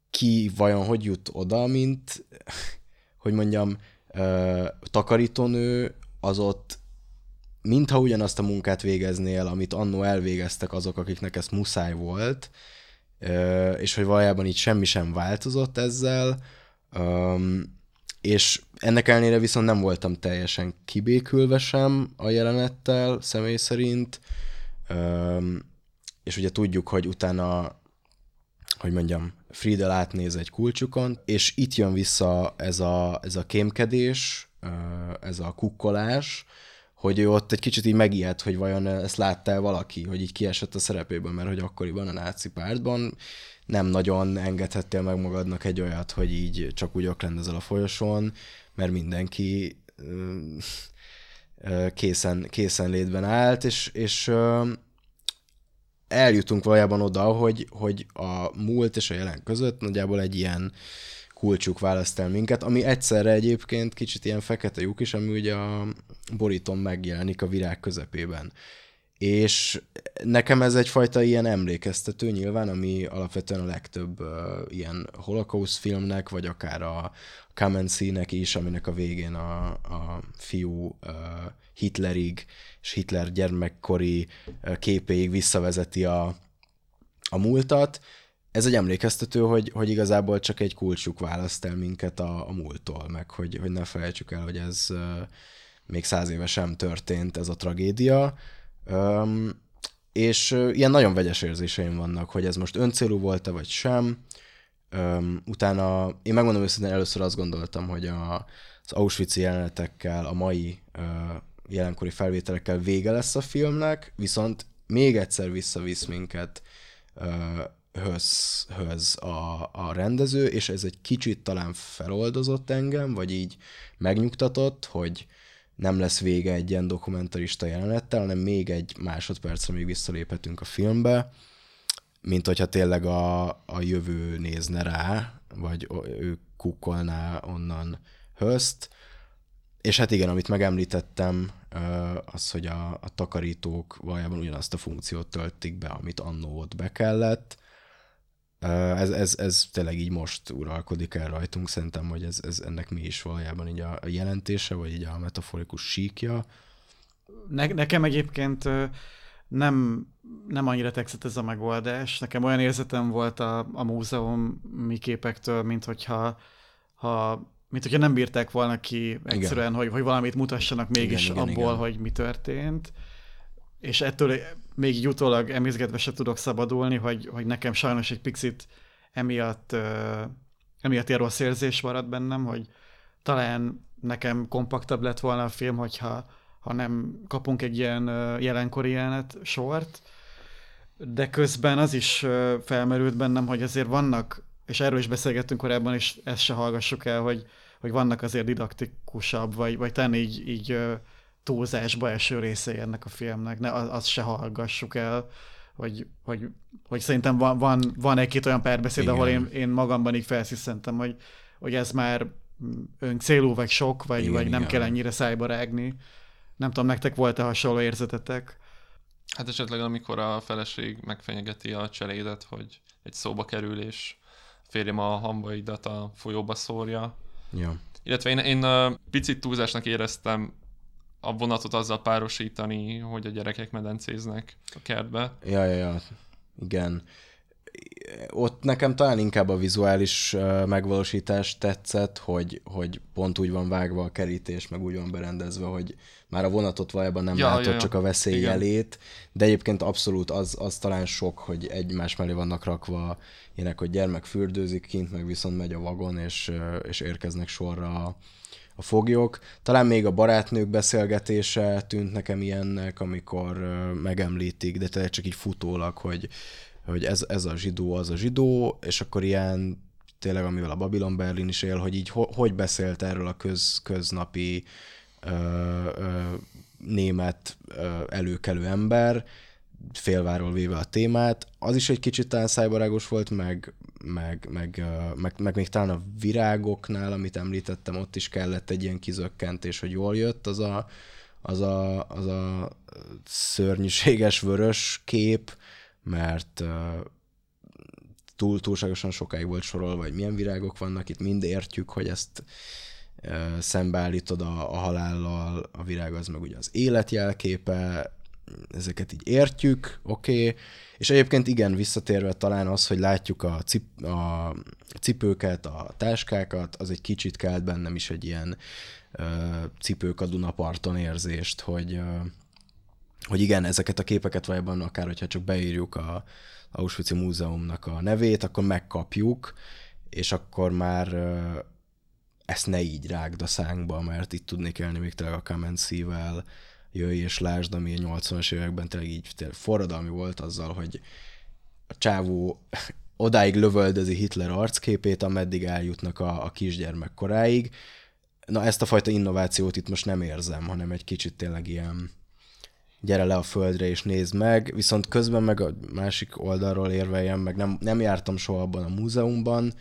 ki vajon hogy jut oda, mint, hogy mondjam, takarítónő az ott mintha ugyanazt a munkát végeznél, amit annó elvégeztek azok, akiknek ezt muszáj volt, és hogy valójában így semmi sem változott ezzel, és ennek ellenére viszont nem voltam teljesen kibékülve sem a jelenettel, személy szerint, és ugye tudjuk, hogy utána, hogy mondjam, Friedel átnéz egy kulcsukon, és itt jön vissza ez a, ez a kémkedés, ez a kukkolás, hogy ő ott egy kicsit így megijed, hogy vajon ezt látta valaki, hogy így kiesett a szerepéből, mert hogy akkoriban a náci pártban nem nagyon engedhettél meg magadnak egy olyat, hogy így csak úgy oklendezel a folyosón, mert mindenki ö, ö, készen, készen létben állt, és, és eljutunk valójában oda, hogy, hogy a múlt és a jelen között nagyjából egy ilyen kulcsuk választ el minket, ami egyszerre egyébként kicsit ilyen fekete lyuk is, ami ugye a borítón megjelenik a virág közepében. És nekem ez egyfajta ilyen emlékeztető nyilván, ami alapvetően a legtöbb uh, ilyen holocaust filmnek, vagy akár a Kamenci-nek is, aminek a végén a, a fiú uh, Hitlerig és Hitler gyermekkori uh, képéig visszavezeti a, a múltat. Ez egy emlékeztető, hogy, hogy igazából csak egy kulcsuk választ el minket a, a múlttól, meg hogy, hogy ne felejtsük el, hogy ez uh, még száz éve sem történt ez a tragédia. Um, és uh, ilyen nagyon vegyes érzéseim vannak, hogy ez most öncélú volt-e, vagy sem. Um, utána, én megmondom őszintén, először azt gondoltam, hogy a, az Auschwitz jelenetekkel, a mai uh, jelenkori felvételekkel vége lesz a filmnek, viszont még egyszer visszavisz minket uh, höz, höz a, a rendező, és ez egy kicsit talán feloldozott engem, vagy így megnyugtatott, hogy nem lesz vége egy ilyen dokumentarista jelenettel, hanem még egy másodpercre még visszaléphetünk a filmbe. mint hogyha tényleg a, a jövő nézne rá, vagy ő kukkolná onnan hözt. És hát igen, amit megemlítettem, az, hogy a, a takarítók valójában ugyanazt a funkciót töltik be, amit annó ott be kellett. Ez, ez, ez tényleg így most uralkodik el rajtunk, szerintem, hogy ez, ez ennek mi is valójában így a, jelentése, vagy így a metaforikus síkja. Ne, nekem egyébként nem, nem annyira tetszett ez a megoldás. Nekem olyan érzetem volt a, a múzeumi képektől, mint hogyha ha, mint hogyha nem bírták volna ki egyszerűen, hogy, hogy valamit mutassanak mégis igen, abból, igen. hogy mi történt. És ettől még így utólag emizgetve se tudok szabadulni, hogy, hogy nekem sajnos egy picit emiatt, emiatt ilyen rossz érzés maradt bennem, hogy talán nekem kompaktabb lett volna a film, hogyha ha nem kapunk egy ilyen jelenkori jelenet sort, de közben az is felmerült bennem, hogy azért vannak, és erről is beszélgettünk korábban, és ezt se hallgassuk el, hogy, hogy vannak azért didaktikusabb, vagy, vagy talán így, így túlzásba eső részei ennek a filmnek, ne, azt se hallgassuk el, hogy, hogy, hogy szerintem van, van, van egy-két olyan párbeszéd, ahol én, én magamban így felsziszentem, hogy, hogy ez már ön célú, vagy sok, vagy, igen, vagy nem igen. kell ennyire szájba rágni. Nem tudom, nektek volt-e hasonló érzetetek? Hát esetleg amikor a feleség megfenyegeti a cselédet, hogy egy szóba kerül, és férjem a hambaidat a folyóba szórja. Ja. Illetve én, én picit túlzásnak éreztem a vonatot azzal párosítani, hogy a gyerekek medencéznek a kertbe. Ja, ja, ja. Igen ott nekem talán inkább a vizuális megvalósítás tetszett, hogy, hogy pont úgy van vágva a kerítés, meg úgy van berendezve, hogy már a vonatot valójában nem ja, látod, ja, ja. csak a veszély Igen. jelét, de egyébként abszolút az, az talán sok, hogy egymás mellé vannak rakva ilyenek, hogy gyermek fürdőzik kint, meg viszont megy a vagon, és, és érkeznek sorra a, a foglyok. Talán még a barátnők beszélgetése tűnt nekem ilyennek, amikor megemlítik, de tényleg csak így futólag, hogy hogy ez, ez a zsidó, az a zsidó, és akkor ilyen tényleg, amivel a Babylon Berlin is él, hogy így ho, hogy beszélt erről a köz, köznapi ö, ö, német ö, előkelő ember, félváról véve a témát. Az is egy kicsit talán szájbarágos volt, meg, meg, meg, meg, meg még talán a virágoknál, amit említettem, ott is kellett egy ilyen kizökkentés, hogy jól jött. Az a, az a, az a szörnyűséges vörös kép, mert túl, túlságosan sokáig volt sorolva, hogy milyen virágok vannak, itt mind értjük, hogy ezt szembeállítod a, a halállal, a virág az meg ugye az élet jelképe, ezeket így értjük, oké, okay. és egyébként igen, visszatérve talán az, hogy látjuk a, cip, a cipőket, a táskákat, az egy kicsit kelt bennem is egy ilyen uh, cipők a Dunaparton érzést, hogy uh, hogy igen, ezeket a képeket valójában akár, hogyha csak beírjuk a auschwitz Múzeumnak a nevét, akkor megkapjuk, és akkor már ezt ne így rágd a szánkba, mert itt tudnék élni még tényleg a Kamenszível, jöjj és lásd, ami a 80-as években tényleg így tényleg forradalmi volt azzal, hogy a csávó odáig lövöldözi Hitler arcképét, ameddig eljutnak a, a kisgyermek koráig. Na ezt a fajta innovációt itt most nem érzem, hanem egy kicsit tényleg ilyen, gyere le a földre és nézd meg, viszont közben meg a másik oldalról érveljem, meg nem, nem jártam soha abban a múzeumban,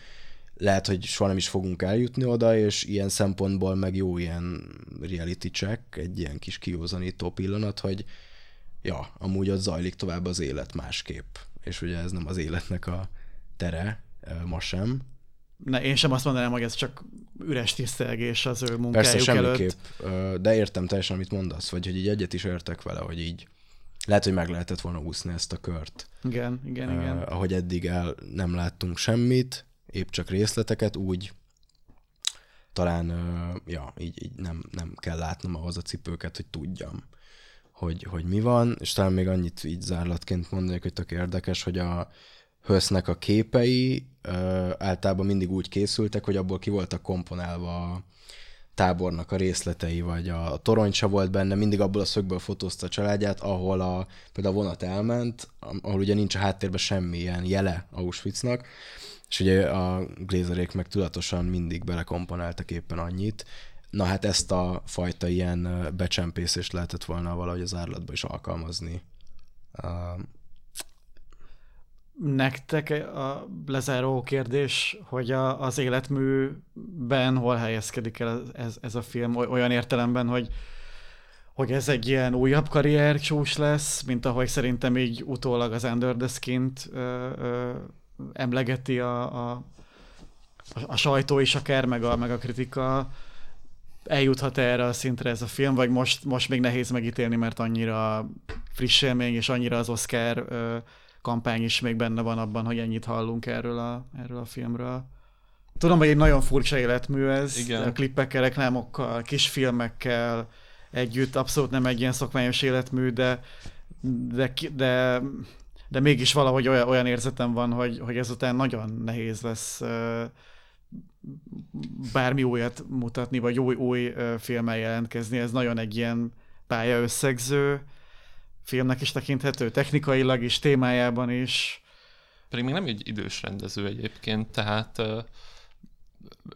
lehet, hogy soha nem is fogunk eljutni oda, és ilyen szempontból meg jó ilyen reality check, egy ilyen kis kiózanító pillanat, hogy ja, amúgy ott zajlik tovább az élet másképp. És ugye ez nem az életnek a tere, ma sem, ne, én sem azt mondanám, hogy ez csak üres tisztelgés az ő munkájuk Persze, semmiképp, előtt. de értem teljesen, amit mondasz, vagy hogy így egyet is értek vele, hogy így lehet, hogy meg lehetett volna úszni ezt a kört. Igen, igen, uh, igen. Ahogy eddig el nem láttunk semmit, épp csak részleteket, úgy talán, ja, így, így nem, nem kell látnom ahhoz a cipőket, hogy tudjam, hogy, hogy mi van, és talán még annyit így zárlatként mondanék, hogy tök érdekes, hogy a, Hösznek a képei általában mindig úgy készültek, hogy abból ki voltak komponálva a tábornak a részletei, vagy a, a torony se volt benne, mindig abból a szögből fotózta a családját, ahol a, például a vonat elment, ahol ugye nincs a háttérben semmilyen jele Auschwitznak, és ugye a Glazerék meg tudatosan mindig belekomponáltak éppen annyit, Na hát ezt a fajta ilyen becsempészést lehetett volna valahogy az árlatba is alkalmazni. Nektek a lezáró kérdés, hogy a, az életműben hol helyezkedik el ez, ez a film? Olyan értelemben, hogy hogy ez egy ilyen újabb karrier csúcs lesz, mint ahogy szerintem így utólag az Under the Skin-t ö, ö, emlegeti a, a, a sajtó is akár, meg a, meg a kritika. Eljuthat erre a szintre ez a film, vagy most, most még nehéz megítélni, mert annyira friss élmény, és annyira az Oscar kampány is még benne van abban, hogy ennyit hallunk erről a, erről a filmről. Tudom, hogy egy nagyon furcsa életmű ez, Igen. a klippekkel, reklámokkal, kisfilmekkel együtt, abszolút nem egy ilyen szokványos életmű, de, de, de, de mégis valahogy olyan, olyan érzetem van, hogy, hogy ezután nagyon nehéz lesz bármi újat mutatni, vagy új, új filmmel jelentkezni. Ez nagyon egy ilyen pályaösszegző, filmnek is tekinthető, technikailag is, témájában is. Pedig még nem egy idős rendező egyébként, tehát uh,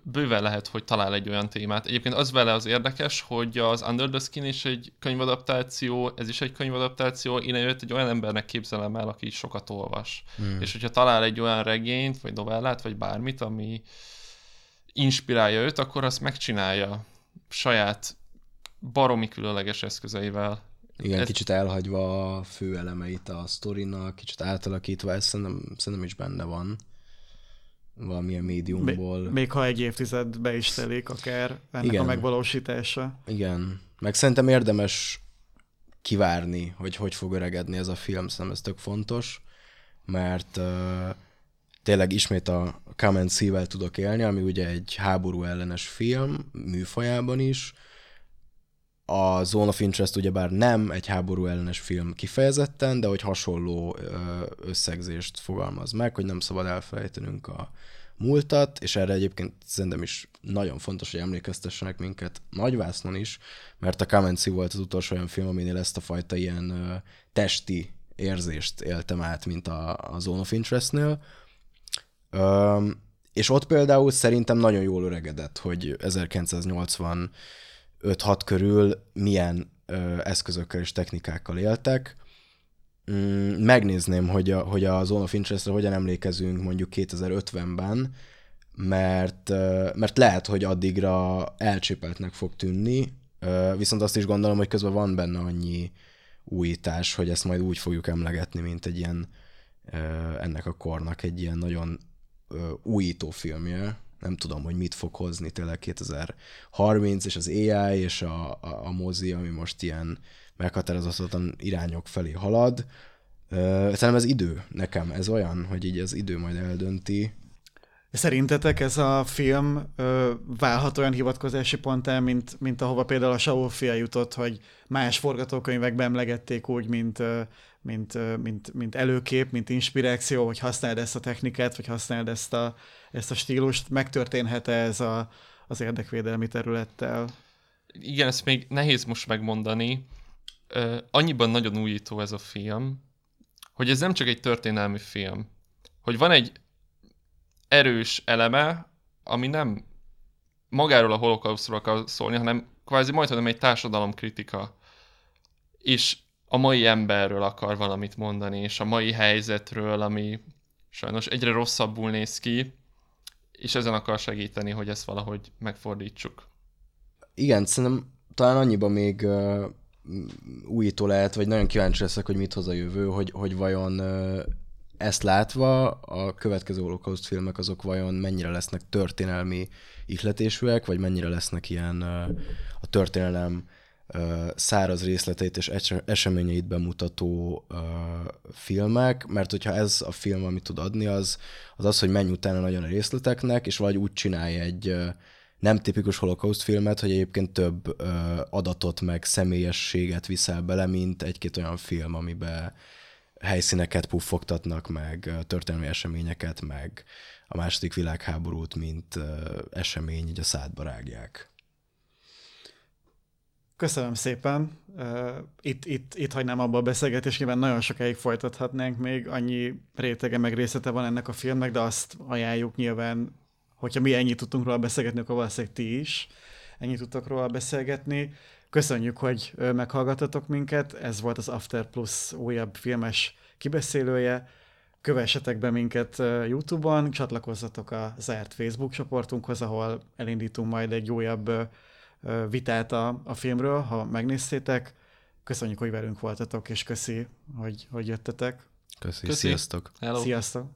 bőven lehet, hogy talál egy olyan témát. Egyébként az vele az érdekes, hogy az Under the Skin is egy könyvadaptáció, ez is egy könyvadaptáció, innen jött egy olyan embernek képzelem el, aki sokat olvas. Hmm. És hogyha talál egy olyan regényt, vagy novellát, vagy bármit, ami inspirálja őt, akkor azt megcsinálja saját baromi különleges eszközeivel. Igen, ez... kicsit elhagyva a fő elemeit a sztorinak, kicsit átalakítva, ez szerintem, szerintem is benne van valamilyen médiumból. Még, még ha egy évtizedbe is telik akár ennek Igen. a megvalósítása. Igen, meg szerintem érdemes kivárni, hogy hogy fog öregedni ez a film, szerintem ez tök fontos, mert uh, tényleg ismét a Common vel tudok élni, ami ugye egy háború ellenes film műfajában is, a Zone of Interest ugyebár nem egy háború ellenes film kifejezetten, de hogy hasonló összegzést fogalmaz meg, hogy nem szabad elfelejtenünk a múltat, és erre egyébként szerintem is nagyon fontos, hogy emlékeztessenek minket nagyvásznon is, mert a Kamenci volt az utolsó olyan film, aminél ezt a fajta ilyen testi érzést éltem át, mint a, a Zone of Interestnél. És ott például szerintem nagyon jól öregedett, hogy 1980 5-6 körül milyen ö, eszközökkel és technikákkal éltek. Mm, megnézném, hogy a, hogy a Zone of Interest-re hogyan emlékezünk mondjuk 2050-ben, mert, mert lehet, hogy addigra elcsépeltnek fog tűnni, viszont azt is gondolom, hogy közben van benne annyi újítás, hogy ezt majd úgy fogjuk emlegetni, mint egy ilyen ennek a kornak egy ilyen nagyon újító filmje, nem tudom, hogy mit fog hozni tényleg 2030, és az AI és a, a, a mozi, ami most ilyen meghatározottan irányok felé halad. Szerintem ez idő nekem, ez olyan, hogy így az idő majd eldönti. Szerintetek ez a film ö, válhat olyan hivatkozási ponttá, mint, mint ahova például a Saul fia jutott, hogy más forgatókönyvekben emlegették úgy, mint, ö, mint, mint, mint előkép, mint inspiráció, hogy használd ezt a technikát, vagy használd ezt a, ezt a stílust, megtörténhet-e ez a, az érdekvédelmi területtel? Igen, ezt még nehéz most megmondani. Annyiban nagyon újító ez a film, hogy ez nem csak egy történelmi film, hogy van egy erős eleme, ami nem magáról a holokausztról akar szólni, hanem kvázi majdnem egy társadalomkritika. És a mai emberről akar valamit mondani, és a mai helyzetről, ami sajnos egyre rosszabbul néz ki, és ezen akar segíteni, hogy ezt valahogy megfordítsuk. Igen, szerintem talán annyiban még uh, újító lehet, vagy nagyon kíváncsi leszek, hogy mit hoz a jövő, hogy, hogy vajon uh, ezt látva a következő holokauszt filmek azok vajon mennyire lesznek történelmi ihletésűek, vagy mennyire lesznek ilyen uh, a történelem száraz részleteit és eseményeit bemutató filmek, mert hogyha ez a film, amit tud adni, az az, az hogy menj utána nagyon a részleteknek, és vagy úgy csinálj egy nem tipikus holokauszt filmet, hogy egyébként több adatot meg személyességet viszel bele, mint egy-két olyan film, amiben helyszíneket puffogtatnak, meg történelmi eseményeket, meg a második világháborút, mint esemény, így a szádba rágják. Köszönöm szépen. Itt, itt, itt hagynám abba a beszélgetést, nyilván nagyon sokáig folytathatnánk még, annyi rétege meg részlete van ennek a filmnek, de azt ajánljuk nyilván, hogyha mi ennyit tudtunk róla beszélgetni, akkor valószínűleg ti is ennyit tudtok róla beszélgetni. Köszönjük, hogy meghallgatatok minket, ez volt az After Plus újabb filmes kibeszélője. kövessetek be minket YouTube-on, csatlakozzatok a zárt Facebook csoportunkhoz, ahol elindítunk majd egy újabb vitát a, a filmről, ha megnéztétek. Köszönjük, hogy velünk voltatok, és köszi, hogy, hogy jöttetek. Köszi, Köszi. sziasztok! Hello. Sziasztok!